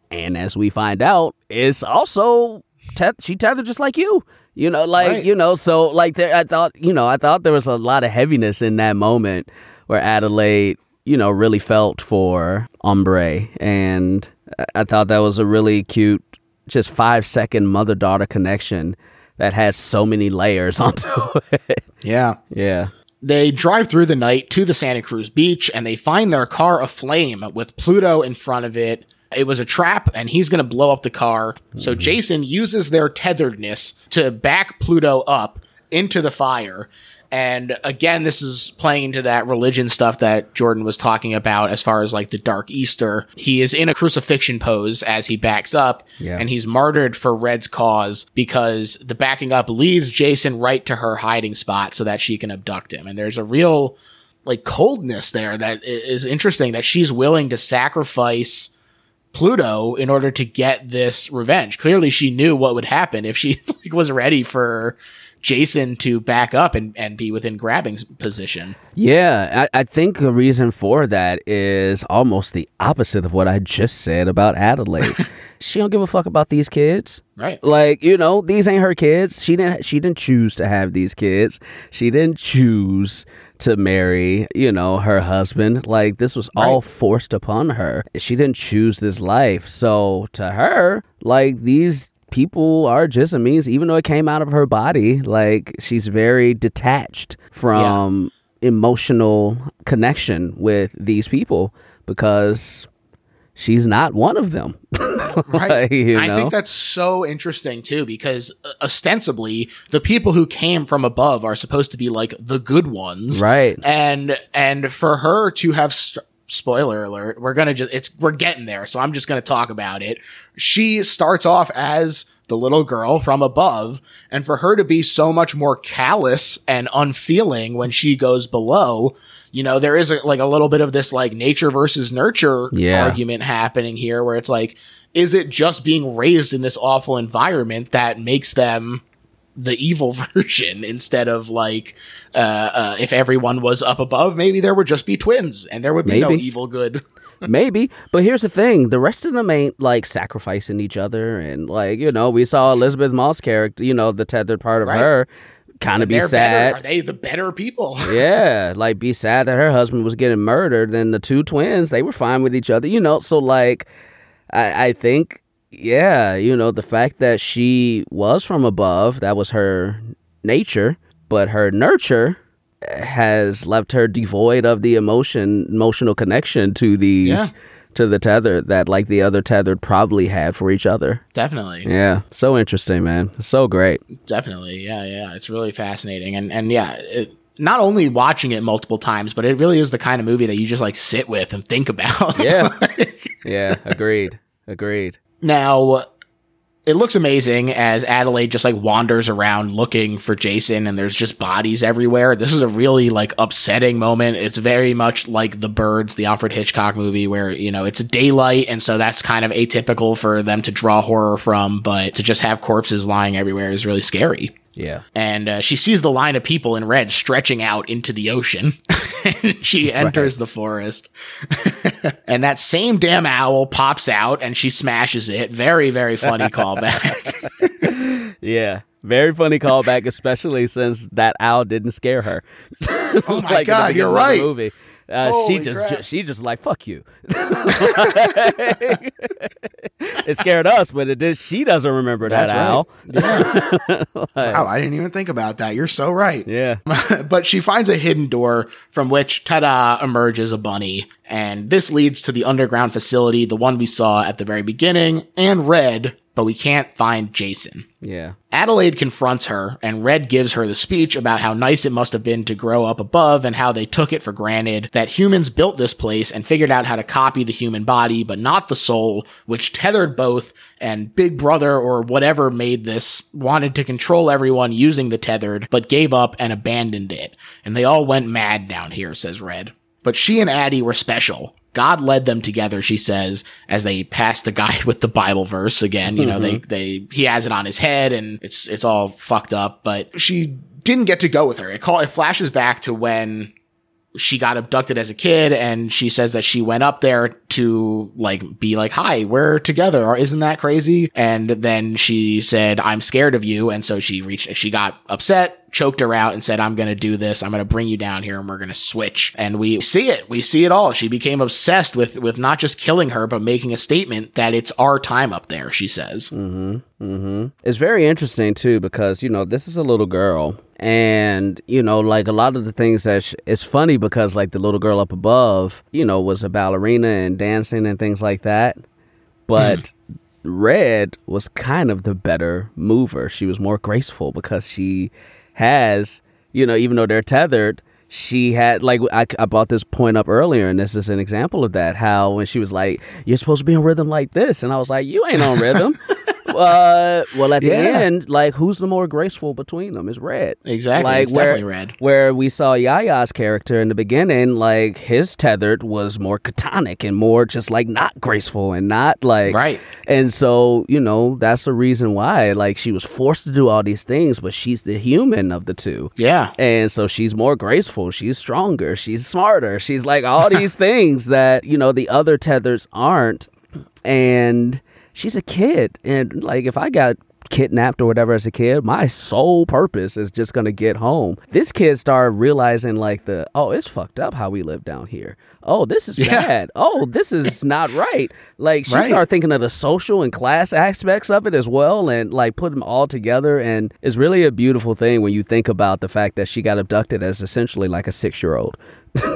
And as we find out, it's also teth- she tethered just like you. You know, like Right. you know, so like there, I thought, you know, I thought there was a lot of heaviness in that moment where Adelaide, you know, really felt for Umbrae, and I- I thought that was a really cute, just five second mother daughter connection that has so many layers onto it. yeah. yeah. They drive through the night to the Santa Cruz beach and they find their car aflame with Pluto in front of it. It was a trap and he's going to blow up the car. So mm-hmm. Jason uses their tetheredness to back Pluto up into the fire. And again, this is playing into that religion stuff that Jordan was talking about as far as like the Dark Easter. He is in a crucifixion pose as he backs up Yeah. and he's martyred for Red's cause because the backing up leads Jason right to her hiding spot so that she can abduct him. And there's a real like coldness there that is interesting that she's willing to sacrifice Pluto in order to get this revenge. Clearly she knew what would happen if she like, was ready for Jason to back up and, and be within grabbing position. Yeah, I, I think the reason for that is almost the opposite of what I just said about Adelaide. she don't give a fuck about these kids. Right. Like, you know, these ain't her kids. She didn't she didn't choose to have these kids. She didn't choose to marry, you know, her husband. Like this was all forced upon her. She didn't choose this life. So to her, like these people are just a means even though it came out of her body, like she's very detached from emotional connection with these people because she's not one of them. Right. you I know? think that's so interesting too, because uh, ostensibly the people who came from above are supposed to be like the good ones. Right. And, and for her to have st- spoiler alert. We're gonna just it's we're getting there, so I'm just gonna talk about it. She starts off as the little girl from above, and for her to be so much more callous and unfeeling when she goes below, you know, there is a, like a little bit of this like nature versus nurture Yeah. argument happening here, where it's like, is it just being raised in this awful environment that makes them the evil version instead of like uh, uh if everyone was up above maybe there would just be twins and there would be no evil good Maybe, but here's the thing: the rest of them ain't like sacrificing each other, and like you know, we saw Elisabeth Moss character, you know, the tethered part of Right. her, kind of be sad. better are they the better people yeah, like be sad that her husband was getting murdered, and the two twins they were fine with each other, you know. So like, I, I think, yeah, you know, the fact that she was from above, that was her nature, but her nurture has left her devoid of the emotion, emotional connection to these. Yeah. To the tether that like the other tethered probably had for each other. definitely Yeah, so interesting, man. So great. definitely yeah yeah it's really fascinating and and yeah it, not only watching it multiple times but it really is the kind of movie that you just like sit with and think about Yeah. yeah, agreed. Agreed. Now, it looks amazing as Adelaide just like wanders around looking for Jason and there's just bodies everywhere. This is a really like upsetting moment. It's very much like The Birds, the Alfred Hitchcock movie where, you know, it's daylight and so that's kind of atypical for them to draw horror from, but to just have corpses lying everywhere is really scary. Yeah. And uh, she sees the line of people in red stretching out into the ocean. and she enters the forest. and that same damn owl pops out and she smashes it. Very, very funny callback. Yeah. Very funny callback, especially since that owl didn't scare her. Oh my God, you're right. Movie. Uh, she Holy just, crap. she just like fuck you. it scared us, but it did. She doesn't remember that That's owl. right. Yeah. wow, I didn't even think about that. You're so right. Yeah, but she finds a hidden door from which, ta-da, emerges a bunny. And this leads to the underground facility, the one we saw at the very beginning, and Red, but we can't find Jason. yeah, Adelaide confronts her, and Red gives her the speech about how nice it must have been to grow up above and how they took it for granted that humans built this place and figured out how to copy the human body, but not the soul, which tethered both, and Big Brother or whatever made this wanted to control everyone using the tethered, but gave up and abandoned it. And they all went mad down here, says Red. But she and Addie were special. God led them together, she says, as they pass the guy with the Bible verse again. You know, they, mm-hmm. they, he has it on his head and it's, it's all fucked up, but she didn't get to go with her. It call, it flashes back to when she got abducted as a kid and she says that she went up there to like be like hi we're together. Or isn't that crazy? And then she said i'm scared of you. And so she reached she got upset choked her out and said i'm gonna do this. I'm gonna bring you down here and we're gonna switch. And we see it. We see it all. She became obsessed with with not just killing her but making a statement that it's our time up there she says. Mm-hmm. Mm-hmm. It's very interesting too because you know this is a little girl, and you know like a lot of the things that sh- it's funny because like the little girl up above, you know, was a ballerina and dancing and things like that, but Red was kind of the better mover. She was more graceful because she has, you know, even though they're tethered. She had like I, I brought this point up earlier, and this is an example of that. How when she was like, "You're supposed to be on rhythm like this," and I was like, "You ain't on rhythm." uh, well, at the Yeah. end, like who's the more graceful between them is Red. Exactly, Like it's where, definitely Red. Where we saw Yahya's character in the beginning, like his tethered was more catonic and more just like not graceful and not like Right. And so you know that's the reason why like she was forced to do all these things, but she's the human of the two. yeah And so she's more graceful, she's stronger, she's smarter, she's like all these things that, you know, the other tethers aren't. And she's a kid. And like if I got kidnapped or whatever as a kid, my sole purpose is just gonna get home. This kid started realizing like the oh, it's fucked up how we live down here. Oh, this is Yeah. bad. Oh, this is not right. Like she Right. started thinking of the social and class aspects of it as well and like put them all together and it's really a beautiful thing when you think about the fact that she got abducted as essentially like a six year old.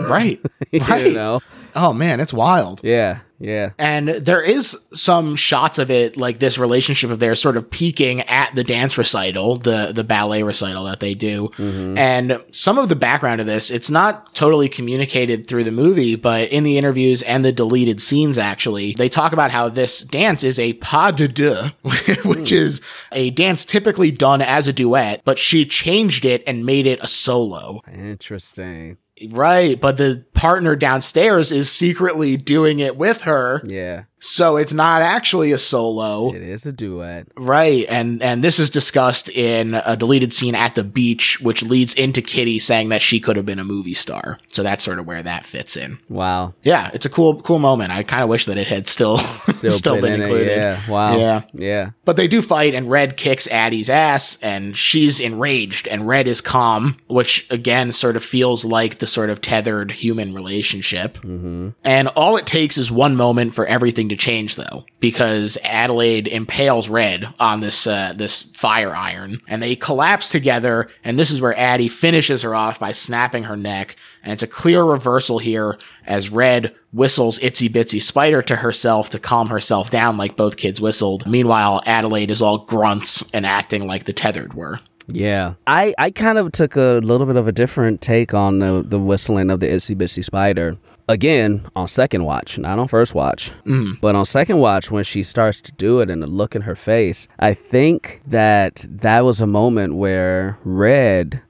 right right You know? Oh man, it's wild. Yeah, yeah. And there is some shots of it, like this relationship of theirs sort of peaking at the dance recital, the, the ballet recital that they do. Mm-hmm. And some of the background of this, it's not totally communicated through the movie, but in the interviews and the deleted scenes, actually, they talk about how this dance is a pas de deux, which hmm. is a dance typically done as a duet, but she changed it and made it a solo. Interesting. Right. But the partner downstairs is secretly doing it with her. Yeah, So it's not actually a solo. it is a duet. Right. And and this is discussed in a deleted scene at the beach, which leads into Kitty saying that she could have been a movie star. So that's sort of where that fits in. Wow. Yeah, it's a cool cool moment. I kind of wish that it had still still, Still, been in included. it. Yeah. Wow. Yeah. Yeah. But they do fight, and Red kicks Addie's ass, and she's enraged, and Red is calm, which again sort of feels like the sort of tethered human relationship. Mm-hmm. And all it takes is one moment for everything to change, though, because Adelaide impales Red on this uh, this fire iron, and they collapse together. And this is where Addie finishes her off by snapping her neck, and it's a clear reversal here as Red whistles Itsy Bitsy Spider to herself to calm herself down like both kids whistled. Meanwhile, Adelaide is all grunts and acting like the tethered were. Yeah. I, I kind of took a little bit of a different take on the, the whistling of the Itsy Bitsy Spider. Again, on second watch, not on first watch. Mm-hmm. But on second watch, when she starts to do it and the look in her face, I think that that was a moment where Red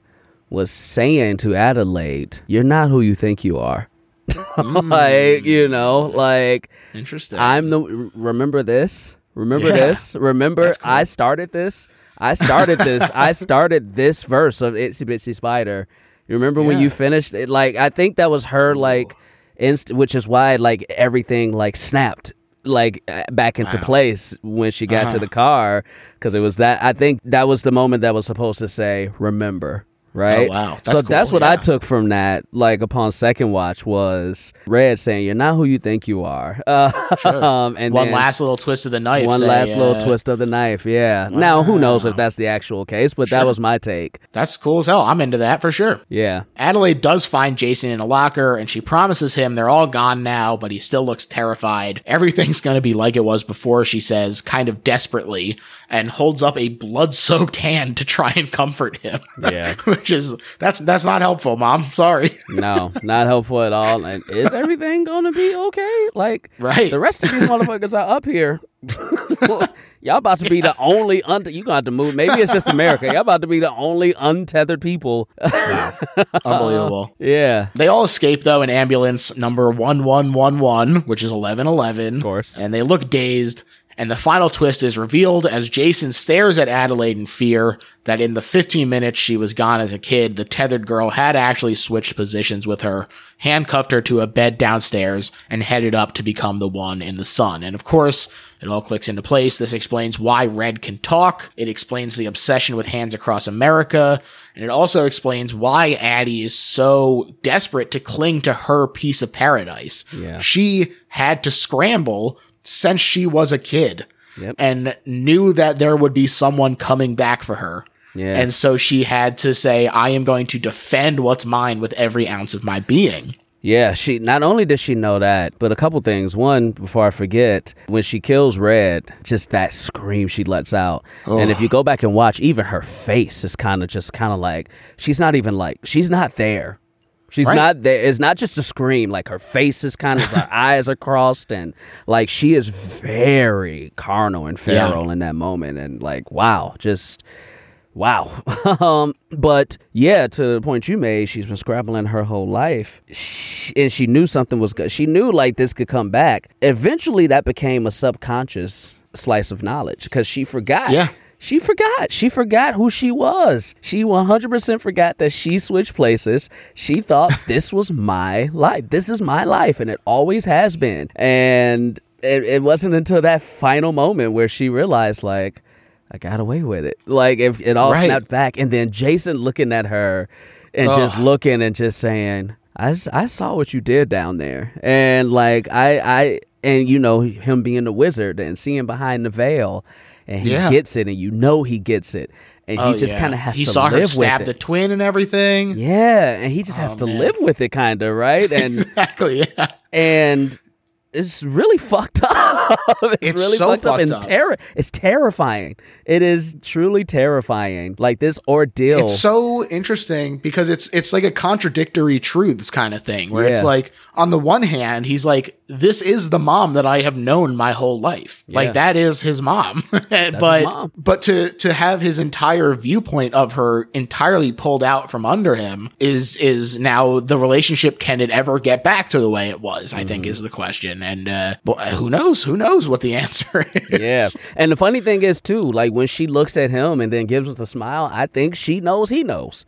was saying to Adelaide, You're not who you think you are. Mm. like, you know, like, Interesting. I'm the remember this. Remember Yeah. this. Remember cool. I started this. I started this. I started this verse of Itsy Bitsy Spider. You remember when you finished it? Like I think that was her like inst which is why like everything like snapped like uh, back into place when she got Uh-huh. to the car because it was that I think that was the moment that was supposed to say remember right Oh, wow. so That's that's cool, what I took from that like upon second watch was Red saying you're not who you think you are uh, um, and one then- last little twist of the knife. one say, last little twist of the knife. Yeah. Now, who knows if that's the actual case, but that was my take. That's cool as hell. I'm into that for sure. Yeah. Adelaide does find Jason in a locker and she promises him they're all gone now, but he still looks terrified. Everything's going to be like it was before, she says, kind of desperately, and holds up a blood soaked hand to try and comfort him. Yeah. Which is, that's, that's not helpful, mom. Sorry. No, not helpful at all. And is everything going to be okay? Like, Right. the rest of these motherfuckers are up here. Y'all about to be the only un- you gonna have to move. Maybe it's just America. Y'all about to be the only untethered people. Unbelievable. yeah. They all escape though in ambulance number 1111, which is 1111. Of course. And they look dazed. And the final twist is revealed as Jason stares at Adelaide in fear that in the 15 minutes she was gone as a kid, the tethered girl had actually switched positions with her, handcuffed her to a bed downstairs, and headed up to become the one in the sun. And of course, it all clicks into place. This explains why Red can talk. It explains the obsession with hands across America. And it also explains why Addie is so desperate to cling to her piece of paradise. Yeah. She had to scramble since she was a kid Yep. and knew that there would be someone coming back for her. Yeah. And so she had to say, I am going to defend what's mine with every ounce of my being. Yeah, she not only does she know that, but a couple things. One, before I forget, when she kills Red, just that scream she lets out. And if you go back and watch, even her face is kind of just kind of like she's not even like she's not there. She's Right. not there. It's not just a scream. Like her face is kind of her eyes are crossed, and like she is very carnal and Yeah. feral in that moment. And like, wow, just Wow. um, but yeah, to the point you made, she's been scrabbling her whole life. She, and she knew something was good. She knew like this could come back. Eventually, that became a subconscious slice of knowledge because she forgot. Yeah. She forgot. She forgot who she was. She 100% forgot that she switched places. She thought this was my life. This is my life, and it always has been. And it, it wasn't until that final moment where she realized, like, I got away with it. Like, if it all Right. snapped back, and then Jason looking at her and just looking and just saying, I, I saw what you did down there. And like, I, I, and you know, him being the wizard and seeing behind the veil and he Yeah. gets it and you know he gets it and Oh, he just yeah. kind of has he to saw live her with stab it. the twin and everything. yeah, and he just has Oh, to man. live with it, kind of right, and Exactly. Yeah. and it's really fucked up. it's, It's really so fucked up and fucked up. terror. It's terrifying. It is truly terrifying. Like this ordeal. It's so interesting because it's it's like a contradictory truths kind of thing where it's like on the one hand he's like this is the mom that I have known my whole life. Yeah. Like that is his mom. but mom. but to to have his entire viewpoint of her entirely pulled out from under him is is now the relationship can it ever get back to the way it was? I Mm-hmm. think is the question. And uh but who knows? Who knows what the answer is? yeah. And the funny thing is too, like when she looks at him and then gives us a smile, I think she knows he knows.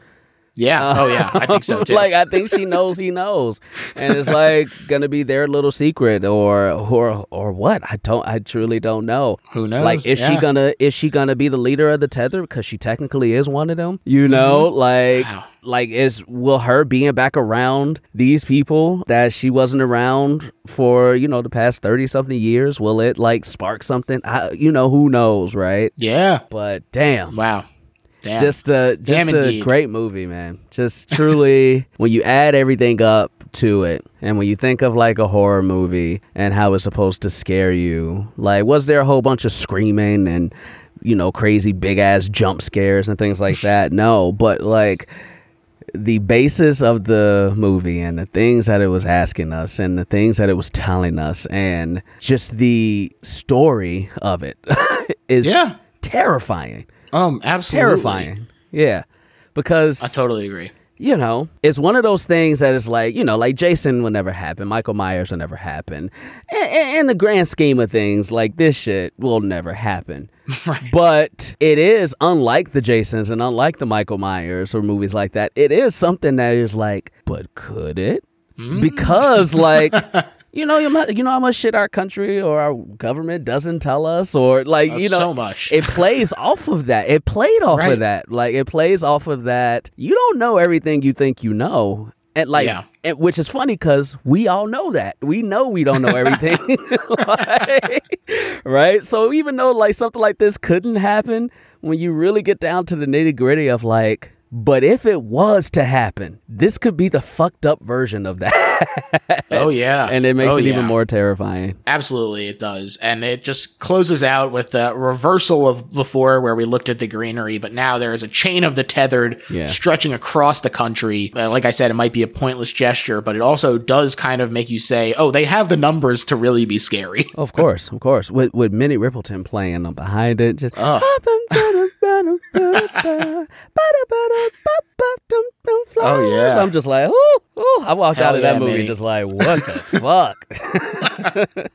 Yeah. Oh yeah, I think so too. like I think she knows he knows, and it's like gonna be their little secret, or or or what? I don't. I truly don't know. Who knows? Like, is she gonna is she gonna be the leader of the tether because she technically is one of them? You know, like. Mm-hmm. Wow. Like is will her being back around these people that she wasn't around for you know the past thirty something years? Will it like spark something? I, you know who knows, right? Yeah. But damn, Wow. Damn. just a Damn just a indeed. great movie, man. Just truly, when you add everything up to it, and when you think of like a horror movie and how it's supposed to scare you, like was there a whole bunch of screaming and you know crazy big ass jump scares and things like that? no, but like the basis of the movie and the things that it was asking us and the things that it was telling us and just the story of it is Yeah. terrifying um absolutely terrifying. Yeah. Because I totally agree. you know, it's one of those things that is like, you know, like Jason will never happen, Michael Myers will never happen. In, in the grand scheme of things, like this shit will never happen. But it is unlike the Jasons and unlike the Michael Myers or movies like that. It is something that is like, but could it? Hmm? Because like. You know, you know how much shit our country or our government doesn't tell us, or like Uh, you know, so much. it plays off of that. It played off Right. of that. Like it plays off of that. You don't know everything you think you know. And like Yeah. and, which is funny cuz we all know that. We know we don't know everything. Like, right? So even though like something like this couldn't happen, when you really get down to the nitty-gritty of like but if it was to happen, this could be the fucked up version of that. oh yeah. and it makes Oh, it even more terrifying. Absolutely, it does. And it just closes out with the reversal of before where we looked at the greenery, but now there is a chain of the tethered Yeah. stretching across the country. Uh, like I said, it might be a pointless gesture, but it also does kind of make you say, oh, they have the numbers to really be scary. Of course, of course. With with Minnie Riperton playing behind it, just Oh, yeah. I'm just like, ooh, ooh. I walked Hell out of that movie Minnie. just like, what the fuck?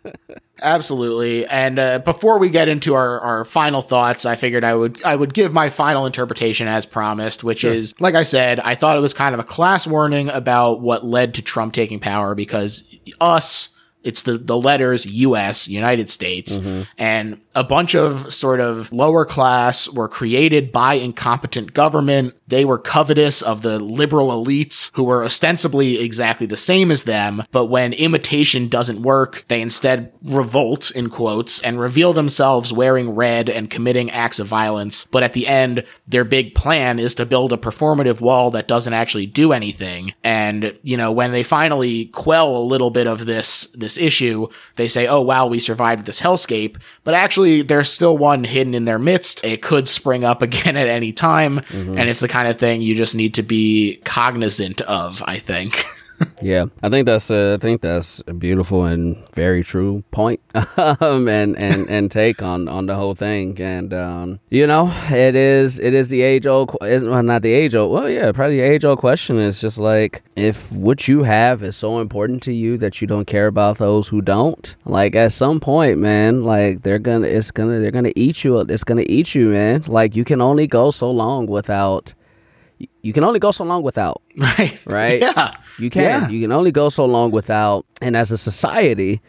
Absolutely. And uh, before we get into our, our final thoughts, I figured I would I would give my final interpretation as promised, which is like I said, I thought it was kind of a class warning about what led to Trump taking power because us it's the, the letters US, United States, and a bunch of sort of lower class were created by incompetent government. They were covetous of the liberal elites who were ostensibly exactly the same as them. But when imitation doesn't work, they instead revolt in quotes and reveal themselves wearing red and committing acts of violence. But at the end, their big plan is to build a performative wall that doesn't actually do anything. And, you know, when they finally quell a little bit of this, this issue, they say, oh wow, we survived this hellscape. But actually, there's still one hidden in their midst. It could spring up again at any time. Mm-hmm. And it's the kind of thing you just need to be cognizant of, I think. Yeah, I think that's a, I think that's a beautiful and very true point, um, and and and take on on the whole thing. And um, you know, it is it is the age old, well, not the age old. Well, yeah, probably the age old question is just like if what you have is so important to you that you don't care about those who don't. Like at some point, man, like they're gonna it's gonna they're gonna eat you. It's gonna eat you, man. Like you can only go so long without. You can only go so long without right. right? Yeah. You can. Yeah. You can only go so long without. And as a society,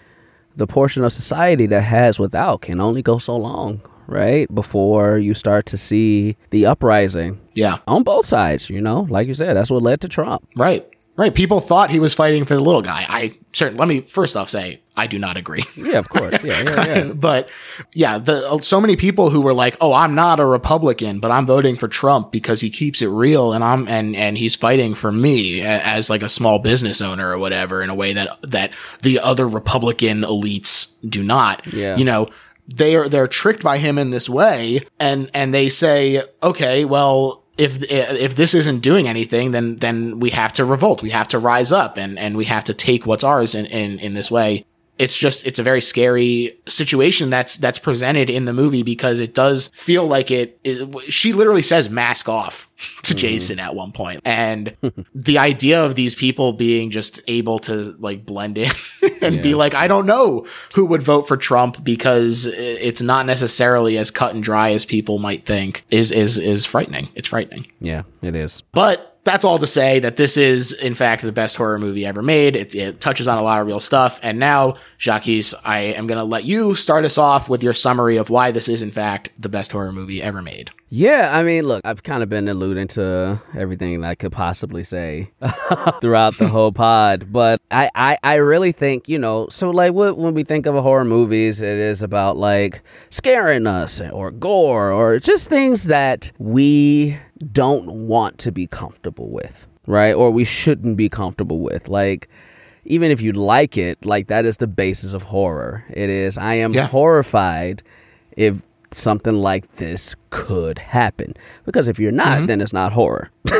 the portion of society that has without can only go so long, right? Before you start to see the uprising Yeah. on both sides, you know? Like you said, that's what led to Trump. Right. Right. People thought he was fighting for the little guy. I certain. Let me first off say I do not agree. Yeah, of course. Yeah, yeah, yeah. but yeah, the so many people who were like, "Oh, I'm not a Republican, but I'm voting for Trump because he keeps it real and I'm and and he's fighting for me as like a small business owner or whatever in a way that that the other Republican elites do not." Yeah. You know, they are they're tricked by him in this way and and they say, "Okay, well, if if this isn't doing anything, then then we have to revolt. We have to rise up and and we have to take what's ours in in, in this way. It's just it's a very scary situation that's that's presented in the movie because it does feel like it. it she literally says mask off to mm-hmm. Jason at one point, and the idea of these people being just able to like blend in and yeah. be like, I don't know who would vote for Trump because it's not necessarily as cut and dry as people might think is is is frightening. It's frightening. Yeah, it is. But that's all to say that this is, in fact, the best horror movie ever made. It, it touches on a lot of real stuff. And now, Jacquis, I am going to let you start us off with your summary of why this is, in fact, the best horror movie ever made. Yeah, I mean, look, I've kind of been alluding to everything I could possibly say throughout the whole pod, but I, I, I really think, you know, so like when we think of horror movies, it is about like scaring us or gore or just things that we don't want to be comfortable with, right? Or we shouldn't be comfortable with. Like, even if you like it, like that is the basis of horror. It is, I am yeah. horrified if something like this could happen. Because if you're not, mm-hmm. then it's not horror.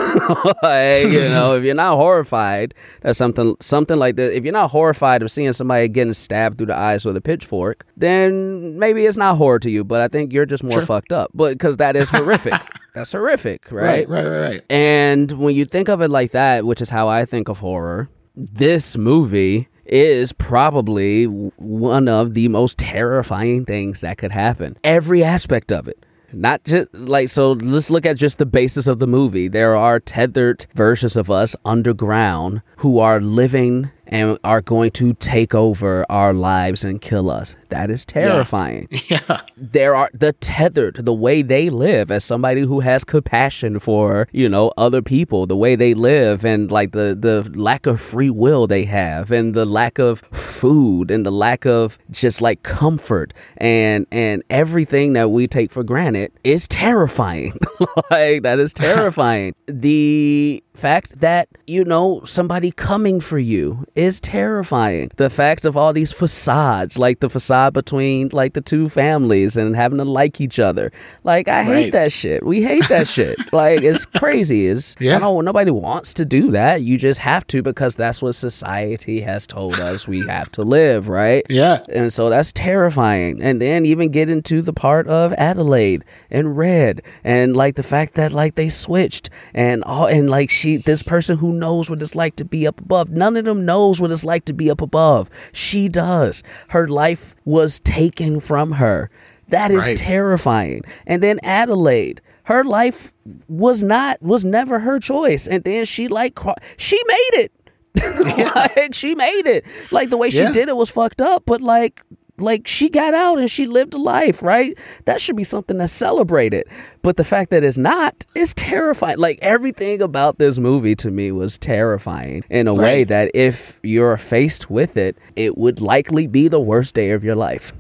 like, you know, if you're not horrified that something something like this, if you're not horrified of seeing somebody getting stabbed through the eyes with a pitchfork, then maybe it's not horror to you. But I think you're just more sure. fucked up. But because that is horrific. That's horrific, right? Right, right, right, right. And when you think of it like that, which is how I think of horror, this movie is probably one of the most terrifying things that could happen. Every aspect of it. Not just like so. Let's look at just the basis of the movie. There are tethered versions of us underground who are living and are going to take over our lives and kill us. That is terrifying. Yeah. yeah. There are the tethered, the way they live as somebody who has compassion for, you know, other people, the way they live and like the, the lack of free will they have and the lack of food and the lack of just like comfort and, and everything that we take for granted is terrifying. like that is terrifying. the fact that, you know, somebody coming for you is terrifying. The fact of all these facades, like the facade between like the two families and having to like each other. Like I right. hate that shit. We hate that shit. Like it's crazy. It's yeah. I don't nobody wants to do that. You just have to because that's what society has told us we have to live, right? Yeah. And so that's terrifying. And then even get into the part of Adelaide and Red and like the fact that like they switched and all and like she this person who knows what it's like to be up above. None of them knows what it's like to be up above. She does. Her life was taken from her. That is right. terrifying. And then Adelaide, her life was not was never her choice. And then she like she made it. like she made it. Like the way she yeah. did it was fucked up, but like like she got out and she lived a life, right? That should be something that's celebrated. But the fact that it's not is terrifying. Like everything about this movie to me was terrifying in a right. way that if you're faced with it, it would likely be the worst day of your life.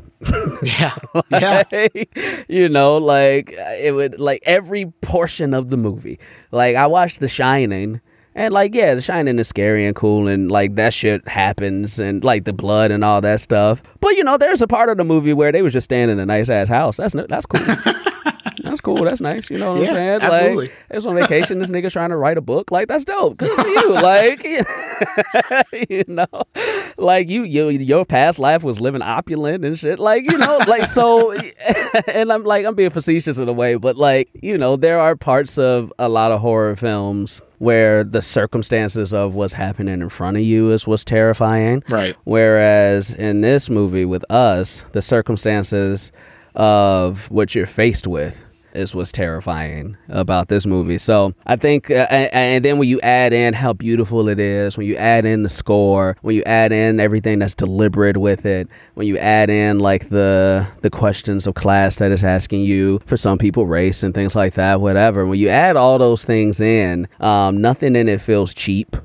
yeah. Yeah. you know, like it would like every portion of the movie. Like I watched The Shining and like, yeah, The Shining is scary and cool, and like that shit happens, and like the blood and all that stuff. But you know, there's a part of the movie where they was just staying in a nice ass house. That's that's cool. that's cool. That's nice. You know what yeah, I'm saying? Absolutely. Like, it's on vacation. This nigga's trying to write a book. Like, that's dope. Good for you. like, you know, like you, you, your past life was living opulent and shit. Like, you know, like so. and I'm like, I'm being facetious in a way, but like, you know, there are parts of a lot of horror films where the circumstances of what's happening in front of you is what's terrifying. Right. Whereas in this movie with us, the circumstances of what you're faced with is what's terrifying about this movie. So I think, uh, and, and, then when you add in how beautiful it is, when you add in the score, when you add in everything that's deliberate with it, when you add in like the the questions of class that is asking you, for some people race and things like that, whatever. When you add all those things in, um, nothing in it feels cheap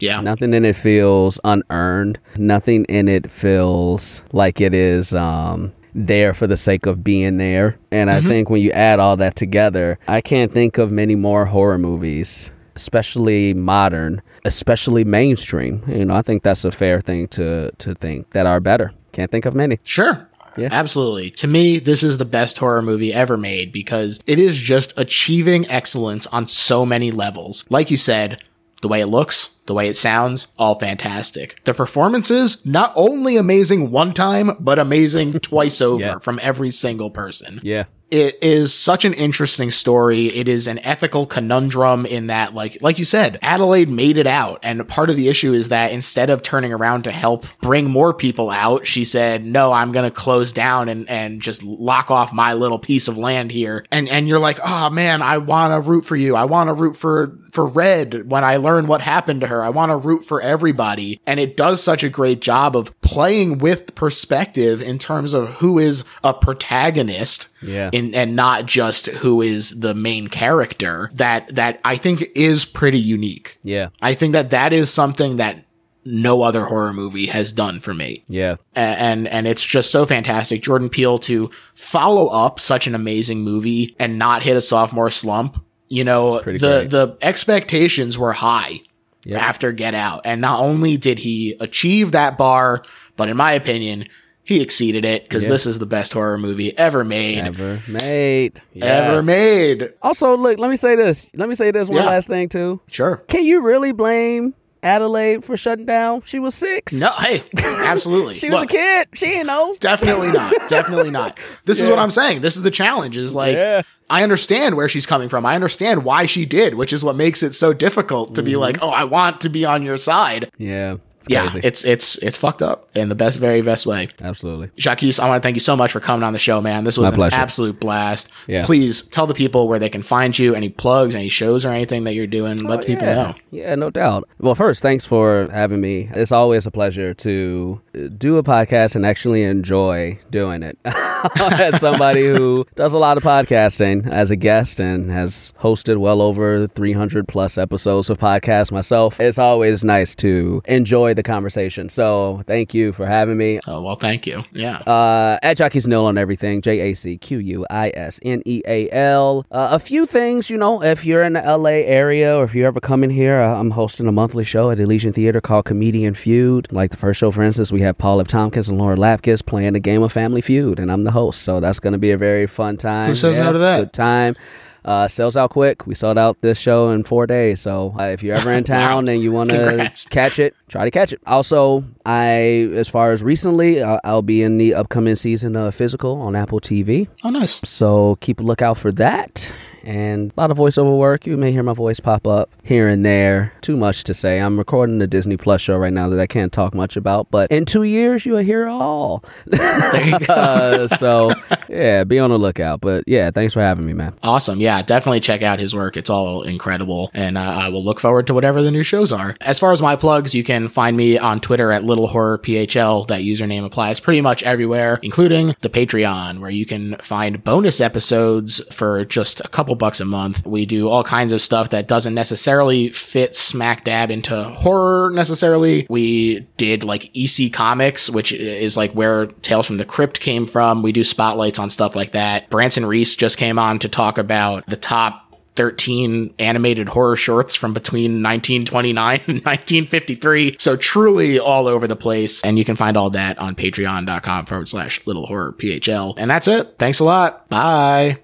Yeah. Nothing in it feels unearned. Nothing in it feels like it is um there for the sake of being there. And I mm-hmm. think when you add all that together, I can't think of many more horror movies, especially modern, especially mainstream. You know, I think that's a fair thing to to think that are better. Can't think of many. Sure. Yeah. Absolutely. To me, this is the best horror movie ever made because it is just achieving excellence on so many levels. Like you said, the way it looks, the way it sounds, all fantastic. The performances, not only amazing one time, but amazing twice over Yeah. from every single person. Yeah. It is such an interesting story. It is an ethical conundrum in that, like, like you said, Adelaide made it out. And part of the issue is that instead of turning around to help bring more people out, she said, no, I'm going to close down and, and just lock off my little piece of land here. And, and you're like, oh man, I want to root for you. I want to root for, for Red when I learn what happened to her. I want to root for everybody. And it does such a great job of playing with perspective in terms of who is a protagonist Yeah. in, and not just who is the main character that that I think is pretty unique. Yeah. I think that that is something that no other horror movie has done for me. Yeah. And and it's just so fantastic Jordan Peele to follow up such an amazing movie and not hit a sophomore slump. You know, the great. the expectations were high Yep. after Get Out. And not only did he achieve that bar, but in my opinion, he exceeded it because Yeah. this is the best horror movie ever made. Ever made. Ever made. Also, look, let me say this. Let me say this one Yeah. last thing too. Sure. Can you really blame Adelaide for shutting down? She was six. No, hey, absolutely. She was a kid. She didn't know. Definitely not. Definitely not. This is what I'm saying. This is the challenge. Is like Yeah. I understand where she's coming from. I understand why she did, which is what makes it so difficult to be Mm-hmm. like, oh, I want to be on your side. Yeah. Yeah, crazy. it's it's it's fucked up in the best, very best way. Absolutely. Jacquis, I want to thank you so much for coming on the show, man. This was My an pleasure. absolute blast. Yeah. Please tell the people where they can find you, any plugs, any shows or anything that you're doing. Let oh, people Oh, yeah. know. Yeah, no doubt. Well, first, thanks for having me. It's always a pleasure to do a podcast and actually enjoy doing it. as somebody who does a lot of podcasting as a guest and has hosted well over 300 plus episodes of podcasts myself, it's always nice to enjoy the conversation. So, thank you for having me. Oh well, thank you. Yeah. Uh, at Jacquis Neal on everything. J A C Q U I S N E A L. Uh, a few things, you know, if you're in the LA area or if you ever come in here, uh, I'm hosting a monthly show at Elysian Theater called Comedian Feud. Like the first show, for instance, we have Paul F. Tompkins and Lauren Lapkus playing the game of Family Feud, and I'm the host. So that's going to be a very fun time. Who says no to that? Good time. Uh, sells out quick. We sold out this show in four days. So uh, if you're ever in town and you want to catch it, try to catch it. Also, I, as far as recently, uh, I'll be in the upcoming season of Physical on Apple TV. oh, nice. So keep a lookout for that. And a lot of voiceover work. You may hear my voice pop up here and there. Too much to say. I'm recording the Disney Plus show right now that I can't talk much about. But in two years, you'll hear it all. There you go. Uh, so, yeah, be on the lookout. But yeah, thanks for having me, man. Awesome. Yeah, definitely check out his work. It's all incredible. And uh, I will look forward to whatever the new shows are. As far as my plugs, you can find me on Twitter at Little Horror PHL. That username applies pretty much everywhere, including the Patreon, where you can find bonus episodes for just a couple bucks a month. We do all kinds of stuff that doesn't necessarily fit smack dab into horror necessarily. We did like EC Comics, which is like where Tales from the Crypt came from. We do spotlights on stuff like that. Branson Reese just came on to talk about the top 13 animated horror shorts from between 1929 and 1953. So truly all over the place. And you can find all that on patreon.com forward slash little horror PHL. And that's it. Thanks a lot. Bye.